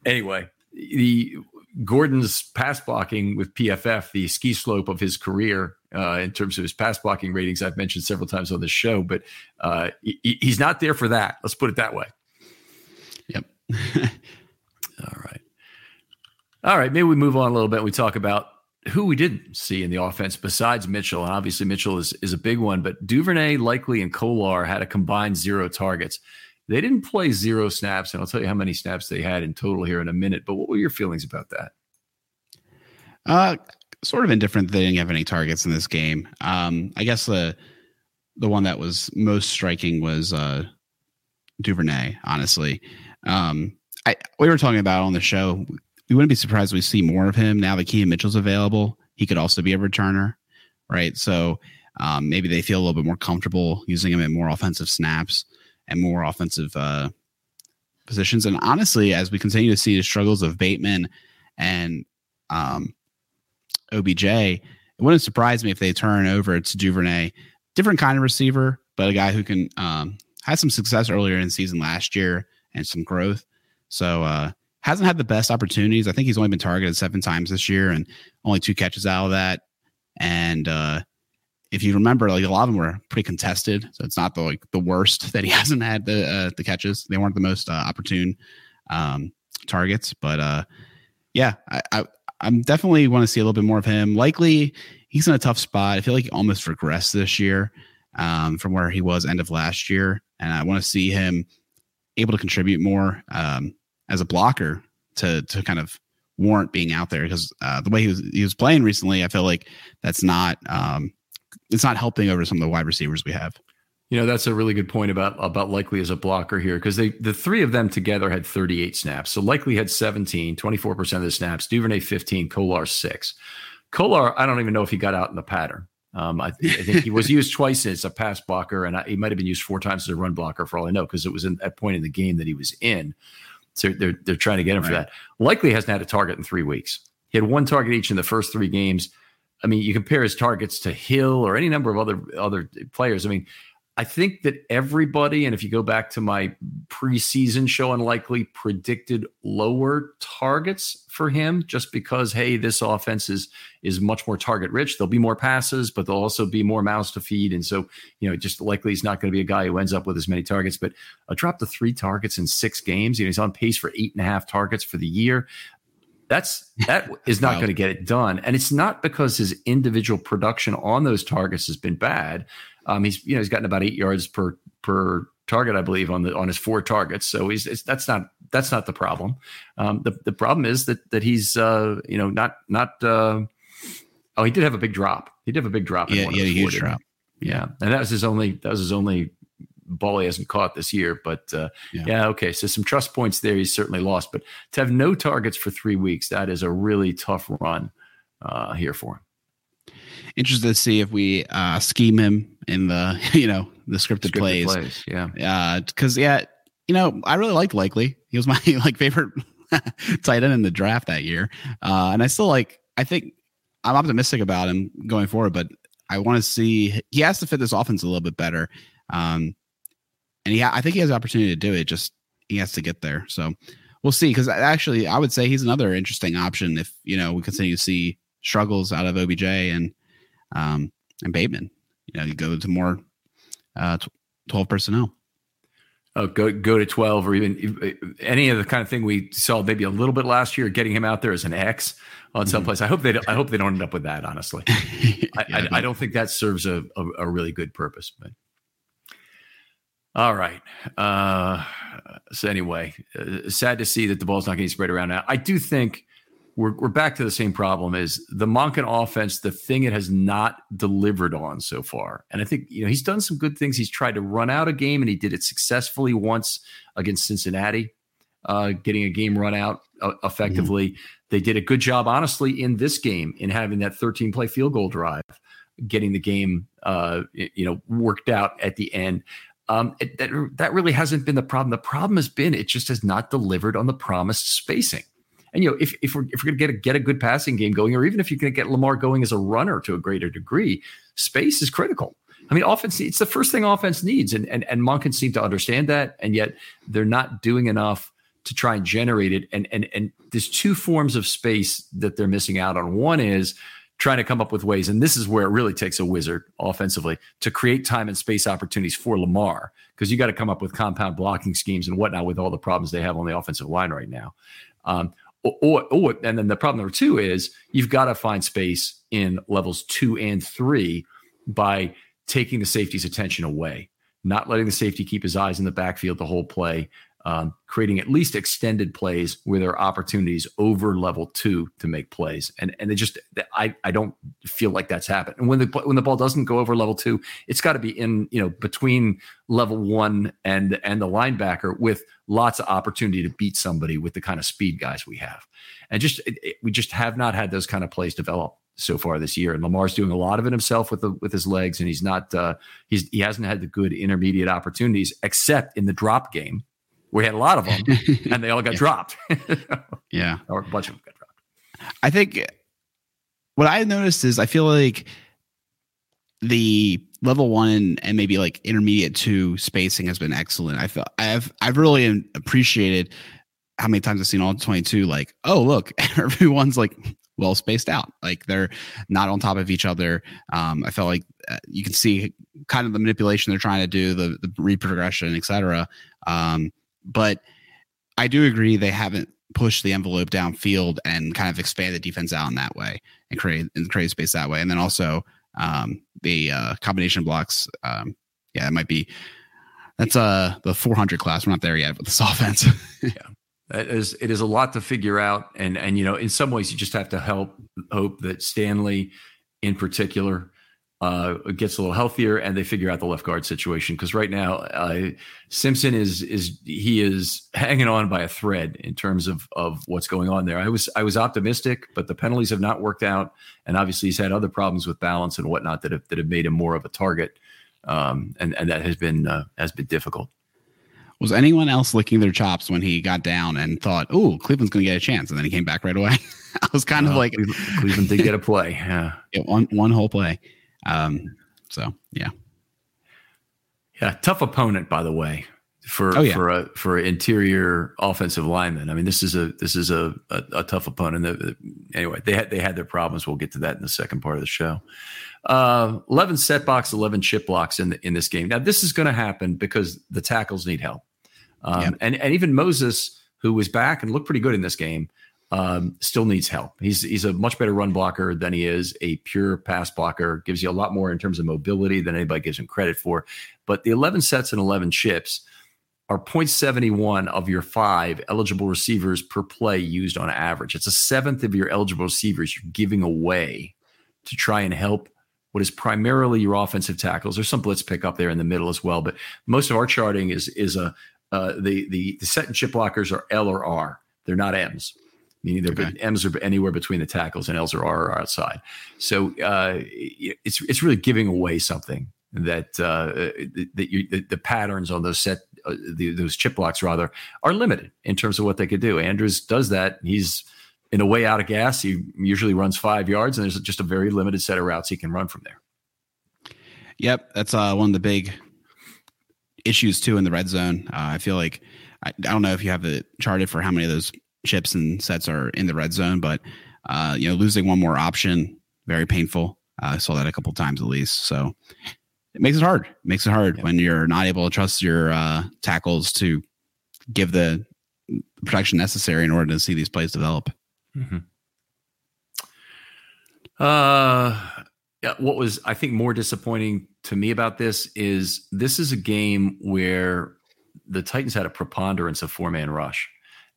anyway, the Gordon's pass blocking with PFF, the ski slope of his career uh, in terms of his pass blocking ratings, I've mentioned several times on this show, but uh, he, he's not there for that. Let's put it that way. Yep. All right. All right. Maybe we move on a little bit. And we talk about who we didn't see in the offense besides Mitchell. And obviously, Mitchell is, is a big one, but Duvernay, Likely, and Kolar had a combined zero targets. They didn't play zero snaps, and I'll tell you how many snaps they had in total here in a minute. But what were your feelings about that? Uh, sort of indifferent. They didn't have any targets in this game. Um, I guess the the one that was most striking was uh, Duvernay. Honestly, um, I we were talking about on the show. We wouldn't be surprised we see more of him now that Keaton Mitchell's available. He could also be a returner, right? So um, maybe they feel a little bit more comfortable using him at more offensive snaps and more offensive uh, positions. And honestly, as we continue to see the struggles of Bateman and um, OBJ, it wouldn't surprise me if they turn over to Duvernay, different kind of receiver, but a guy who can um, had some success earlier in the season last year and some growth. So uh, hasn't had the best opportunities. I think he's only been targeted seven times this year and only two catches out of that. And uh, if you remember, like a lot of them were pretty contested, so it's not the like the worst that he hasn't had the uh, the catches. They weren't the most uh, opportune um, targets, but uh, yeah, I, I I'm definitely want to see a little bit more of him. Likely, he's in a tough spot. I feel like he almost regressed this year um, from where he was end of last year, and I want to see him able to contribute more um, as a blocker to to kind of warrant being out there because uh, the way he was he was playing recently, I feel like that's not um, it's not helping over some of the wide receivers we have. You know, that's a really good point about about Likely as a blocker here because they the three of them together had 38 snaps. So Likely had 17, 24% of the snaps, Duvernay 15, Kolar 6. Kolar, I don't even know if he got out in the pattern. Um, I, I, think he was used twice as a pass blocker, and I, he might have been used four times as a run blocker for all I know, because it was in that point in the game that he was in. So they're they're trying to get him right. for that. Likely hasn't had a target in three weeks. He had one target each in the first three games. I mean, you compare his targets to Hill or any number of other other players. I mean, I think that everybody, and if you go back to my preseason show, unlikely predicted lower targets for him, just because hey, this offense is is much more target rich. There'll be more passes, but there'll also be more mouths to feed, and so you know, just likely he's not going to be a guy who ends up with as many targets. But uh, a drop to three targets in six games. You know, he's on pace for eight and a half targets for the year. That's that is not going to get it done, and it's not because his individual production on those targets has been bad. Um, he's you know he's gotten about eight yards per per target, I believe, on the on his four targets. So he's that's not that's not the problem. Um, the the problem is that that he's uh, you know not not. Uh, oh, he did have a big drop. He did have a big drop. Yeah, a huge drop. Yeah, and that was his only that was his only ball he hasn't caught this year. But uh, yeah. yeah. okay. So some trust points there he's certainly lost. But to have no targets for three weeks, that is a really tough run uh, here for him. Interested to see if we uh, scheme him in the you know the scripted, scripted plays. plays. Yeah, because uh, yeah, you know I really liked Likely. He was my like favorite tight end in the draft that year, uh, and I still like. I think I'm optimistic about him going forward, but I want to see he has to fit this offense a little bit better. Um, and yeah, I think he has the opportunity to do it. Just he has to get there. So we'll see. Because actually, I would say he's another interesting option if you know we continue to see struggles out of OBJ and um, and Bateman. You know, you go to more uh, twelve personnel. Oh, go go to twelve, or even any of the kind of thing we saw maybe a little bit last year, getting him out there as an X on mm-hmm. someplace. I hope they I hope they don't end up with that. Honestly, yeah, I, I, I, don't think that serves a, a, a really good purpose. But all right. Uh, so anyway, uh, sad to see that the ball's not getting spread around now. I do think we're, we're back to the same problem is the Monken offense, the thing it has not delivered on so far. And I think, you know, he's done some good things. He's tried to run out a game and he did it successfully once against Cincinnati, uh, getting a game run out uh, effectively. Mm-hmm. They did a good job, honestly, in this game in having that 13 play field goal drive, getting the game, uh, you know, worked out at the end. Um, it, that, that really hasn't been the problem. The problem has been it just has not delivered on the promised spacing. And you know, if if we're if we're gonna get a get a good passing game going, or even if you're gonna get Lamar going as a runner to a greater degree, space is critical. I mean, offense it's the first thing offense needs, and and and Monken seem to understand that, and yet they're not doing enough to try and generate it. And and and there's two forms of space that they're missing out on. One is trying to come up with ways, and this is where it really takes a wizard offensively to create time and space opportunities for Lamar, because you got to come up with compound blocking schemes and whatnot with all the problems they have on the offensive line right now. Um, or, or, and then the problem number two is you've got to find space in levels two and three by taking the safety's attention away, not letting the safety keep his eyes in the backfield the whole play, um, creating at least extended plays where there are opportunities over level two to make plays. And and they just I I don't feel like that's happened. And when the when the ball doesn't go over level two, it's got to be in you know between level one and and the linebacker with lots of opportunity to beat somebody with the kind of speed guys we have. And just it, it, we just have not had those kind of plays develop so far this year. And Lamar's doing a lot of it himself with the with his legs, and he's not uh, he's he hasn't had the good intermediate opportunities except in the drop game we had a lot of them, and they all got dropped. yeah, or a bunch of them got dropped. I think what I noticed is I feel like the level one and maybe like intermediate two spacing has been excellent. I feel I've I've really appreciated how many times I've seen all 22 like, oh look, everyone's like well spaced out. Like they're not on top of each other. Um, I felt like uh, you can see kind of the manipulation they're trying to do, the the reprogression, etc. Um, but I do agree they haven't pushed the envelope downfield and kind of expand the defense out in that way and create and create space that way. And then also um, the uh, combination blocks. Um, yeah, that might be that's uh the 400 class. We're not there yet with this offense. yeah. It is, it is a lot to figure out. And, and, you know, in some ways you just have to help hope that Stanley in particular uh, gets a little healthier and they figure out the left guard situation because right now uh, Simpson is is he is hanging on by a thread in terms of of what's going on there. I was I was optimistic, but the penalties have not worked out, and obviously he's had other problems with balance and whatnot that have that have made him more of a target, um, and and that has been uh, has been difficult. Was anyone else licking their chops when he got down and thought, "Oh, Cleveland's going to get a chance," and then he came back right away? I was kind of like, Cleveland did get a play, yeah, yeah one one whole play. Um, so yeah, yeah, tough opponent by the way for oh, yeah. for a for interior offensive lineman. I mean, this is a this is a a, a tough opponent. Anyway, they had they had their problems. We'll get to that in the second part of the show. Uh, eleven set blocks, eleven chip blocks in the, in this game. Now, this is going to happen because the tackles need help, um, yeah. and and even Moses, who was back and looked pretty good in this game, um, still needs help. He's he's a much better run blocker than he is a pure pass blocker. Gives you a lot more in terms of mobility than anybody gives him credit for. But the 11 sets and 11 chips, are 0.71 of your five eligible receivers per play used on average. It's a seventh of your eligible receivers you're giving away to try and help what is primarily your offensive tackles. There's some blitz pick up there in the middle as well, but most of our charting is is a uh, the, the the set and chip blockers are L or R. They're not M's. Meaning they're okay. M's are anywhere between the tackles and L's or R are outside. So uh, it's it's really giving away something that uh, that you the, the patterns on those set uh, the, those chip blocks rather are limited in terms of what they could do. Andrews does that. He's in a way out of gas. He usually runs five yards, and there's just a very limited set of routes he can run from there. Yep, that's uh, one of the big issues too in the red zone. Uh, I feel like I, I, don't know if you have it charted for how many of those chips and sets are in the red zone, but uh, you know, losing one more option very painful. Uh, I saw that a couple times at least. So it makes it hard. It makes it hard when you're not able to trust your uh, tackles to give the protection necessary in order to see these plays develop. Mm-hmm. Uh, yeah, what was I think more disappointing to me about this is this is a game where the Titans had a preponderance of four man rush.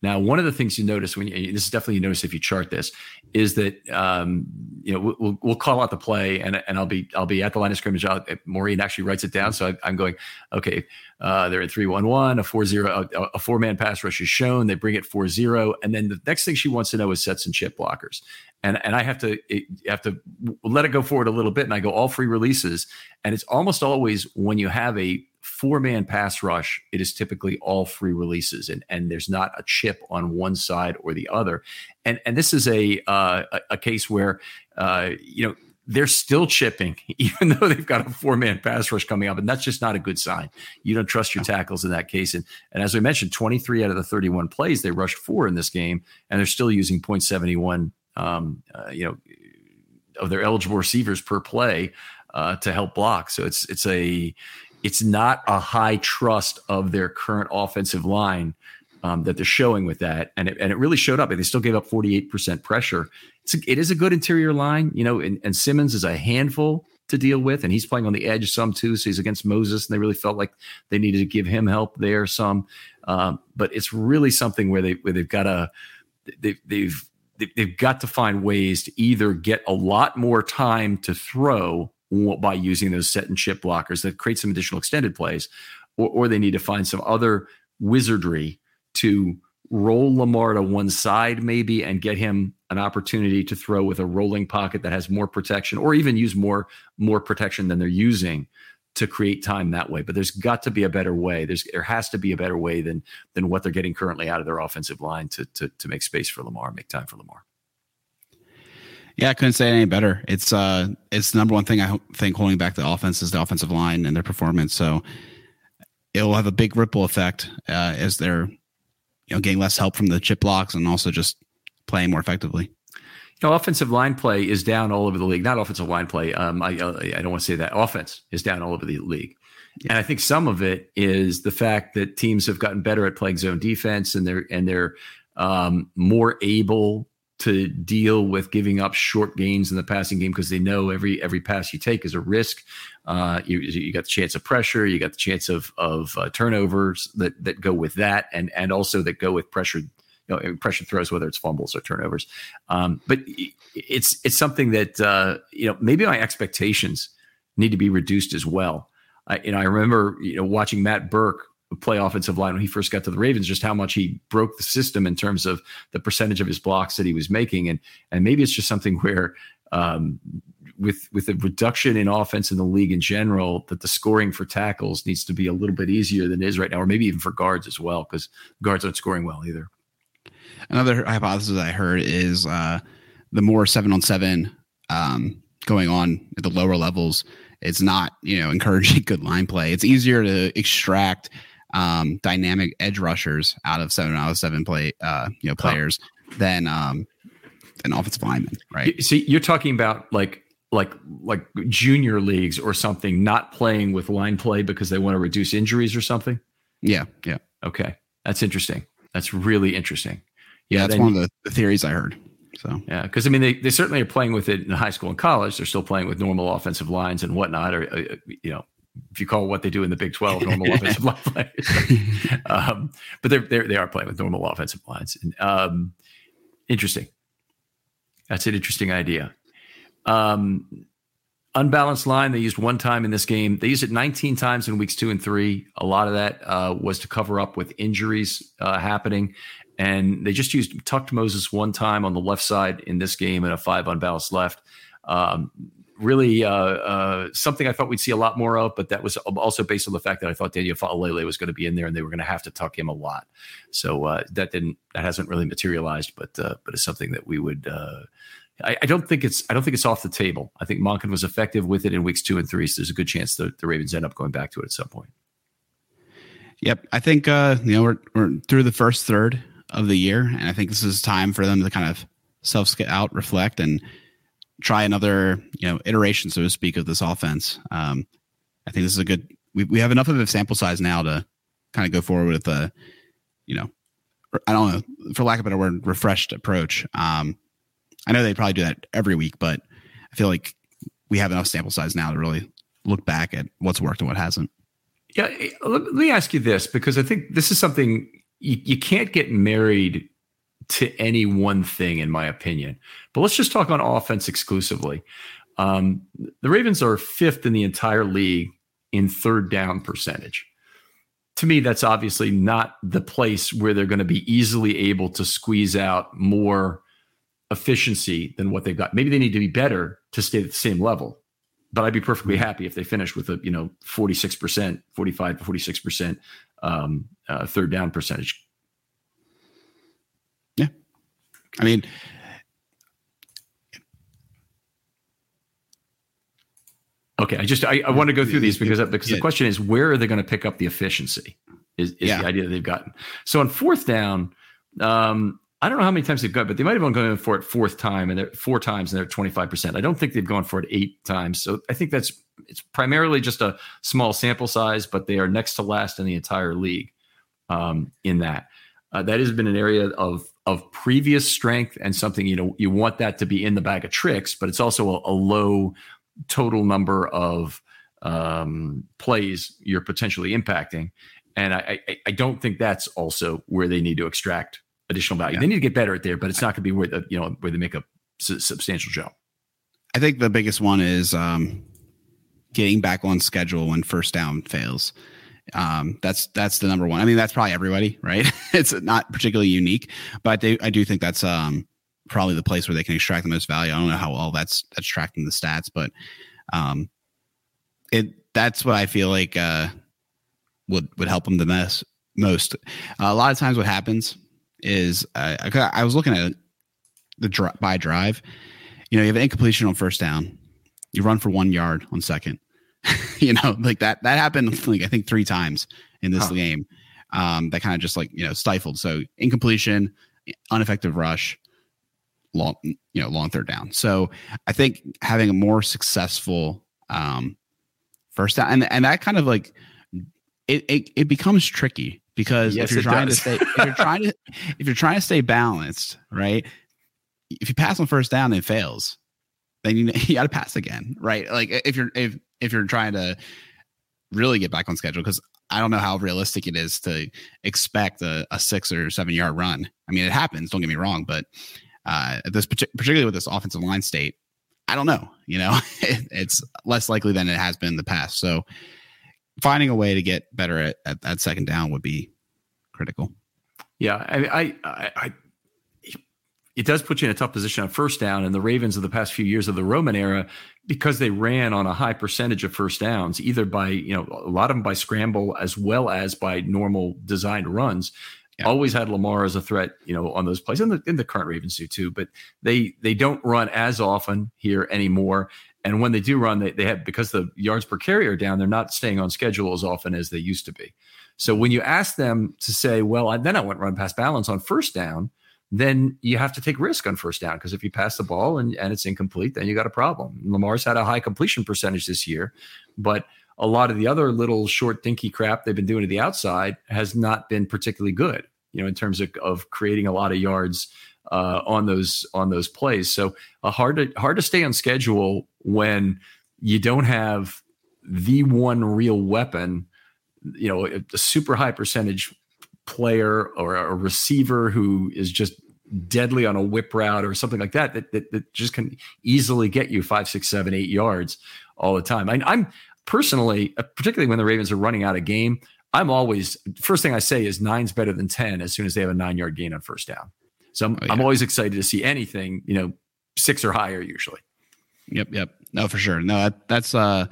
Now, one of the things you notice when you, this is definitely you notice if you chart this is that um, you know we'll, we'll call out the play and, and I'll be I'll be at the line of scrimmage. I'll, Maureen actually writes it down, so I, am going okay. Uh, they're at three one one. A four zero a, a four man pass rush is shown. They bring it four zero, and then the next thing she wants to know is sets and chip blockers. And and I have to it, have to let it go forward a little bit, and I go all free releases, and it's almost always when you have a four man pass rush, it is typically all free releases, and and there's not a chip on one side or the other. And and this is a uh, a, a, case where uh, you know they're still chipping, even though they've got a four man pass rush coming up, and that's just not a good sign. You don't trust your tackles in that case. And and as we mentioned, 23 out of the 31 plays they rushed four in this game, and they're still using 0.71. Um, uh, you know, of their eligible receivers per play uh, to help block. So it's it's a it's not a high trust of their current offensive line um, that they're showing with that, and it, and it really showed up. And They still gave up 48% pressure. It's a, it is a good interior line, you know, and, and Simmons is a handful to deal with, and he's playing on the edge some too. So he's against Moses, and they really felt like they needed to give him help there some. Um, but it's really something where they where they've got to they, they've they've got to find ways to either get a lot more time to throw by using those set and chip blockers that create some additional extended plays, or, or they need to find some other wizardry to roll Lamar to one side maybe and get him an opportunity to throw with a rolling pocket that has more protection or even use more more protection than they're using to create time that way. But there's got to be a better way. There's there has to be a better way than than what they're getting currently out of their offensive line to to, to make space for Lamar make time for Lamar yeah, I couldn't say it any better. It's uh, it's the number one thing I think holding back the offense is the offensive line and their performance. So it'll have a big ripple effect uh, as they're you know getting less help from the chip blocks and also just playing more effectively. You know, offensive line play is down all over the league. Not offensive line play. Um, I I don't want to say that. Offense is down all over the league. And I think some of it is the fact that teams have gotten better at playing zone defense and they're and they're um, more able to deal with giving up short gains in the passing game because they know every every pass you take is a risk. Uh, you you got the chance of pressure, you got the chance of of uh, turnovers that that go with that, and and also that go with pressure. You know, pressure throws, whether it's fumbles or turnovers. Um, but it's it's something that uh, you know maybe my expectations need to be reduced as well. I, you know, I remember you know watching Matt Burke play offensive line when he first got to the Ravens, just how much he broke the system in terms of the percentage of his blocks that he was making. And and maybe it's just something where um, with with the reduction in offense in the league in general, that the scoring for tackles needs to be a little bit easier than it is right now, or maybe even for guards as well, because guards aren't scoring well either. Another hypothesis I heard is uh, the more seven on seven um, going on at the lower levels, it's not you know encouraging good line play. It's easier to extract um, dynamic edge rushers out of seven out of seven play uh, you know players oh. than um, an offensive lineman, right? See, you're talking about like like like junior leagues or something, not playing with line play because they want to reduce injuries or something. Yeah, yeah. Okay, that's interesting. That's really interesting. Yeah, yeah that's one of the, the theories I heard. So yeah, because I mean they, they certainly are playing with it in high school and college. They're still playing with normal offensive lines and whatnot, or uh, you know if you call what they do in the Big 12 normal offensive line players. um, but they're, they're, they are playing with normal offensive lines. And, um, interesting. That's an interesting idea. Um, unbalanced line they used one time in this game. They used it 19 times in weeks two and three. A lot of that uh, was to cover up with injuries uh, happening. And they just used tucked Moses one time on the left side in this game and a five unbalanced left. Um, really uh, uh, something I thought we'd see a lot more of, but that was also based on the fact that I thought Daniel Faalele was going to be in there and they were going to have to tuck him a lot. So uh, that didn't that hasn't really materialized, but uh, but it's something that we would. Uh, I, I, don't think it's I don't think it's off the table. I think Monken was effective with it in weeks two and three, so there's a good chance the, the Ravens end up going back to it at some point. Yep, I think uh, you know we're we're through the first third of the year, and I think this is time for them to kind of self out, reflect, and try another you know iteration, so to speak, of this offense. Um, I think this is a good. We we have enough of a sample size now to kind of go forward with a, you know, I don't know, for lack of a better word, refreshed approach. Um, I know they probably do that every week, but I feel like we have enough sample size now to really look back at what's worked and what hasn't. Yeah, let me ask you this because I think this is something you, you can't get married to any one thing, in my opinion. But let's just talk on offense exclusively. Um, the Ravens are fifth in the entire league in third down percentage. To me, that's obviously not the place where they're going to be easily able to squeeze out more efficiency than what they've got. Maybe they need to be better to stay at the same level. But I'd be perfectly happy if they finish with a you know 46%, 45 to 46% um, uh, third down percentage. Yeah. I mean, Okay, I just I, I want to go through these because because yeah. the question is where are they going to pick up the efficiency? Is, is yeah. the idea that they've gotten. So on fourth down, um, I don't know how many times they've got, but they might have been going for it fourth time and they're four times and they're 25%. I don't think they've gone for it eight times. So I think that's it's primarily just a small sample size, but they are next to last in the entire league um, in that. Uh, that has been an area of of previous strength and something you know you want that to be in the bag of tricks, but it's also a, a low total number of um, plays you're potentially impacting. And I, I, I don't think that's also where they need to extract additional value. Yeah. They need to get better at there, but it's not going to be where the, you know where they make a substantial jump. I think the biggest one is um, getting back on schedule when first down fails. Um, that's that's the number one. I mean, that's probably everybody, right? it's not particularly unique, but they, I do think that's um, probably the place where they can extract the most value. I don't know how well that's that's tracking the stats, but um, it that's what I feel like uh, would would help them the most. Most uh, a lot of times, what happens is uh, I, I was looking at the dri- by drive. You know, you have an incompletion on first down, you run for one yard on second. you know, like that that happened like I think three times in this huh. game. Um, that kind of just like you know stifled. So incompletion, ineffective rush, long you know long third down. So I think having a more successful um, first down and and that kind of like it it, it becomes tricky because yes, if you're trying does. to stay if you're trying to if you're trying to stay balanced, right? If you pass on first down and it fails, then you, you got to pass again, right? Like if you're if if you're trying to really get back on schedule, because I don't know how realistic it is to expect a, a six or seven yard run. I mean, it happens. Don't get me wrong, but uh, this particularly with this offensive line state, I don't know. You know, it, it's less likely than it has been in the past. So finding a way to get better at, at that second down would be critical. Yeah, I, I, I, it does put you in a tough position on first down. And the Ravens of the past few years of the Roman era, because they ran on a high percentage of first downs, either by you know a lot of them by scramble as well as by normal designed runs. Yeah. Always had Lamar as a threat, you know, on those plays, and the, and the current Ravens do too. But they they don't run as often here anymore, and when they do run, they, they have because the yards per carry are down, they're not staying on schedule as often as they used to be. So when you ask them to say, well, I, then I went run past balance on first down, then you have to take risk on first down because if you pass the ball and, and it's incomplete, then you got a problem. Lamar's had a high completion percentage this year, but a lot of the other little short dinky crap they've been doing to the outside has not been particularly good, you know, in terms of, of creating a lot of yards uh, on those on those plays. So uh, hard to hard to stay on schedule when you don't have the one real weapon, you know, a, a super high percentage player or a receiver who is just deadly on a whip route or something like that, that, that, that just can easily get you five, six, seven, eight yards all the time. I, I'm personally, uh, particularly when the Ravens are running out of game, I'm always first thing I say is nine's better than ten as soon as they have a nine yard gain on first down. So I'm, oh, yeah. I'm always excited to see anything, you know, six or higher usually. Yep, yep. No, for sure. No, that, that's uh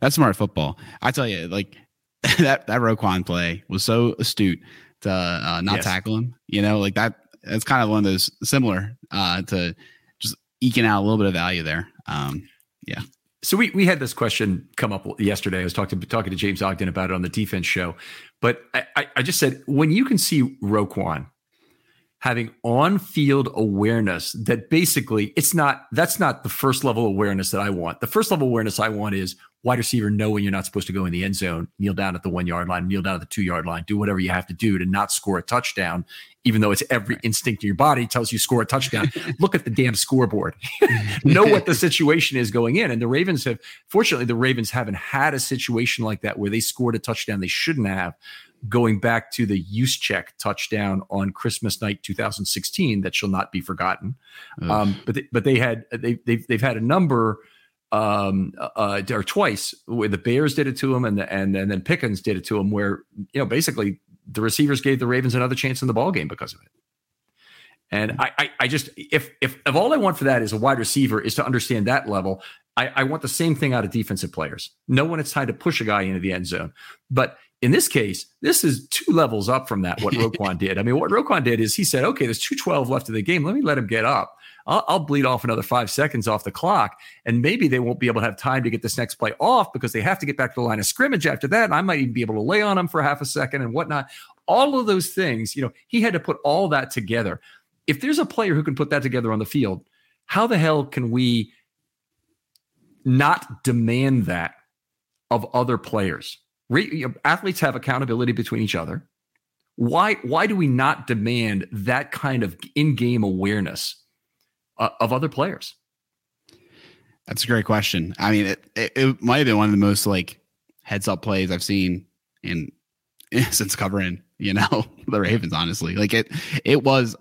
that's smart football. I tell you, like that that Roquan play was so astute to uh, not yes. tackle him. You know, like that. It's kind of one of those similar uh, to just eking out a little bit of value there. Um, yeah. So we we had this question come up yesterday. I was talking to talking to James Ogden about it on the defense show, but I, I just said when you can see Roquan having on-field awareness that basically it's not that's not the first level awareness that I want. The first level awareness I want is wide receiver know when you're not supposed to go in the end zone, kneel down at the one yard line, kneel down at the two yard line, do whatever you have to do to not score a touchdown, even though it's every instinct in your body tells you score a touchdown. Look at the damn scoreboard. know what the situation is going in. And the Ravens have, fortunately, the Ravens haven't had a situation like that where they scored a touchdown they shouldn't have going back to the Juszczyk touchdown on Christmas night 2016 that shall not be forgotten. Um, but they, but they had they they've, they've had a number um, uh, or twice where the Bears did it to him and the, and and then Pickens did it to him where you know basically the receivers gave the Ravens another chance in the ball game because of it. And I, I, I just if if if all I want for that is a wide receiver is to understand that level, I, I want the same thing out of defensive players. Know when it's time to push a guy into the end zone, but in this case, this is two levels up from that, what Roquan did. I mean, what Roquan did is he said, okay, there's 212 left of the game. Let me let him get up. I'll, I'll, bleed off another five seconds off the clock. And maybe they won't be able to have time to get this next play off because they have to get back to the line of scrimmage after that. And I might even be able to lay on them for half a second and whatnot. All of those things, you know, he had to put all that together. If there's a player who can put that together on the field, how the hell can we not demand that of other players? Re, athletes have accountability between each other. Why why do we not demand that kind of in-game awareness uh, of other players? That's a great question. I mean, it, it, it might have been one of the most like heads up plays I've seen in since covering you know the Ravens. Honestly, like it it was.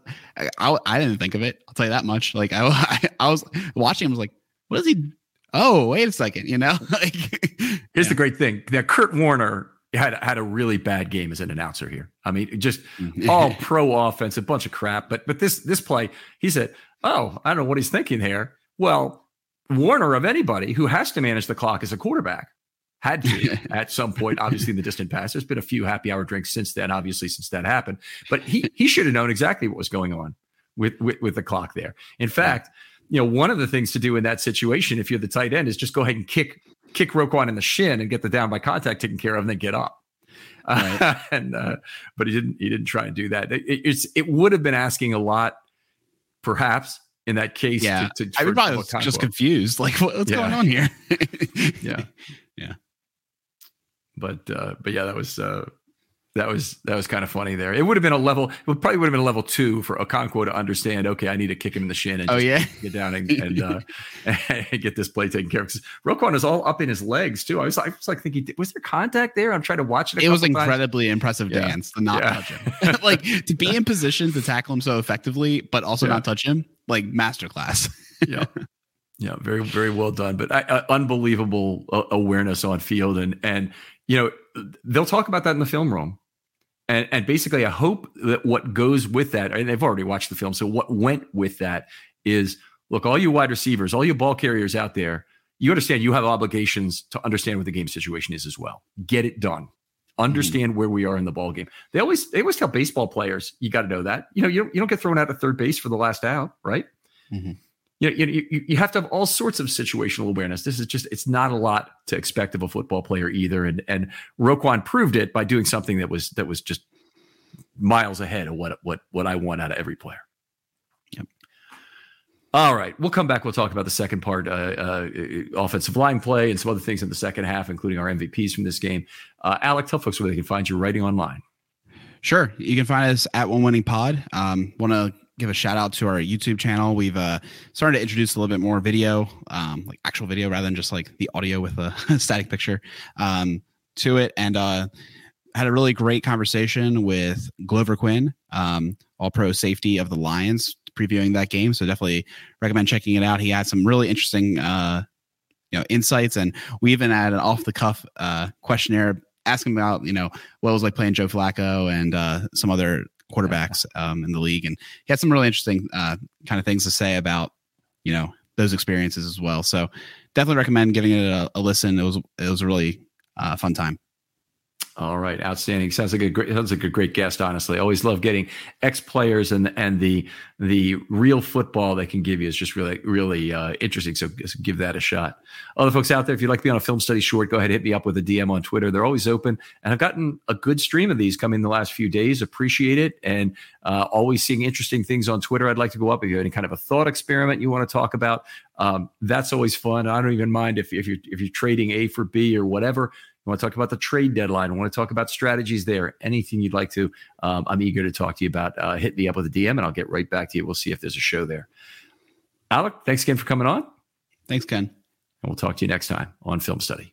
I, I didn't think of it. I'll tell you that much. Like I I, I was watching. I was like, what is he oh, wait a second, you know? like, Here's yeah. the great thing that Kurt Warner had had a really bad game as an announcer here. I mean, just mm-hmm. all pro offense, a bunch of crap. But but this this play, he said, "Oh, I don't know what he's thinking here." Well, Warner of anybody who has to manage the clock as a quarterback had to at some point. Obviously, in the distant past, there's been a few happy hour drinks since then. Obviously, since that happened, but he he should have known exactly what was going on with with, with the clock there. In fact. You know, one of the things to do in that situation, if you're the tight end, is just go ahead and kick kick Roquan in the shin and get the down by contact taken care of, and then get up. Right. Uh, and uh, but he didn't. He didn't try and do that. It, it's it would have been asking a lot, perhaps in that case. Yeah, to, to, I would probably was just confused. Like, what, what's yeah. going on here? yeah, yeah. But uh, but yeah, that was uh, that was that was kind of funny there. It would have been a level. It probably would have been a level two for Okonkwo to understand. Okay, I need to kick him in the shin and oh yeah, get down and and, uh, and, get this play taken care of. Because Roquan is all up in his legs too. I was, I was like thinking, was there contact there? I'm trying to watch it. it was incredibly times. impressive yeah. dance to not yeah. touch him. like to be in position to tackle him so effectively, but also yeah. not touch him. Like masterclass. yeah. Yeah, very very well done, but uh, unbelievable uh, awareness on field, and and you know they'll talk about that in the film room and, and basically, I hope that what goes with that, and they've already watched the film. So, what went with that is look, all you wide receivers, all you ball carriers out there, you understand you have obligations to understand what the game situation is as well. Get it done. Understand mm-hmm. where we are in the ball game. They always they always tell baseball players, you got to know that. You know, you don't, you don't get thrown out at third base for the last out, right? Mm-hmm you know, you, you have to have all sorts of situational awareness. This is just, it's not a lot to expect of a football player either. And, and Roquan proved it by doing something that was, that was just miles ahead of what, what, what I want out of every player. Yep. All right. We'll come back. We'll talk about the second part, uh, uh, offensive line play and some other things in the second half, including our MVPs from this game. Uh, Alec, tell folks where they can find you writing online. Sure. You can find us at One Winning Pod. Um, Want to give a shout out to our YouTube channel. We've uh, started to introduce a little bit more video, um, like actual video rather than just like the audio with a static picture um, to it. And uh, had a really great conversation with Glover Quin, um, all pro safety of the Lions, previewing that game. So definitely recommend checking it out. He had some really interesting, uh, you know, insights, and we even had an off the cuff uh, questionnaire asking about, you know, what was like playing Joe Flacco and uh, some other quarterbacks um, in the league, and he had some really interesting uh, kind of things to say about, you know, those experiences as well. So definitely recommend giving it a, a listen. It was it was a really uh, fun time. All right, outstanding. Sounds like a great sounds like a great guest. Honestly, always love getting ex players and and the the real football they can give you is just really really uh, interesting. So give that a shot. Other folks out there, if you'd like to be on a film study short, go ahead hit me up with a DM on Twitter. They're always open, and I've gotten a good stream of these coming the last few days. Appreciate it, and uh, always seeing interesting things on Twitter. I'd like to go up if you have any kind of a thought experiment you want to talk about. Um, that's always fun. I don't even mind if if you're if you're trading A for B or whatever you want to talk about the trade deadline, I want to talk about strategies there, anything you'd like to, um, I'm eager to talk to you about. Uh, hit me up with a DM and I'll get right back to you. We'll see if there's a show there. Alec, thanks again for coming on. Thanks, Ken. And we'll talk to you next time on Film Study.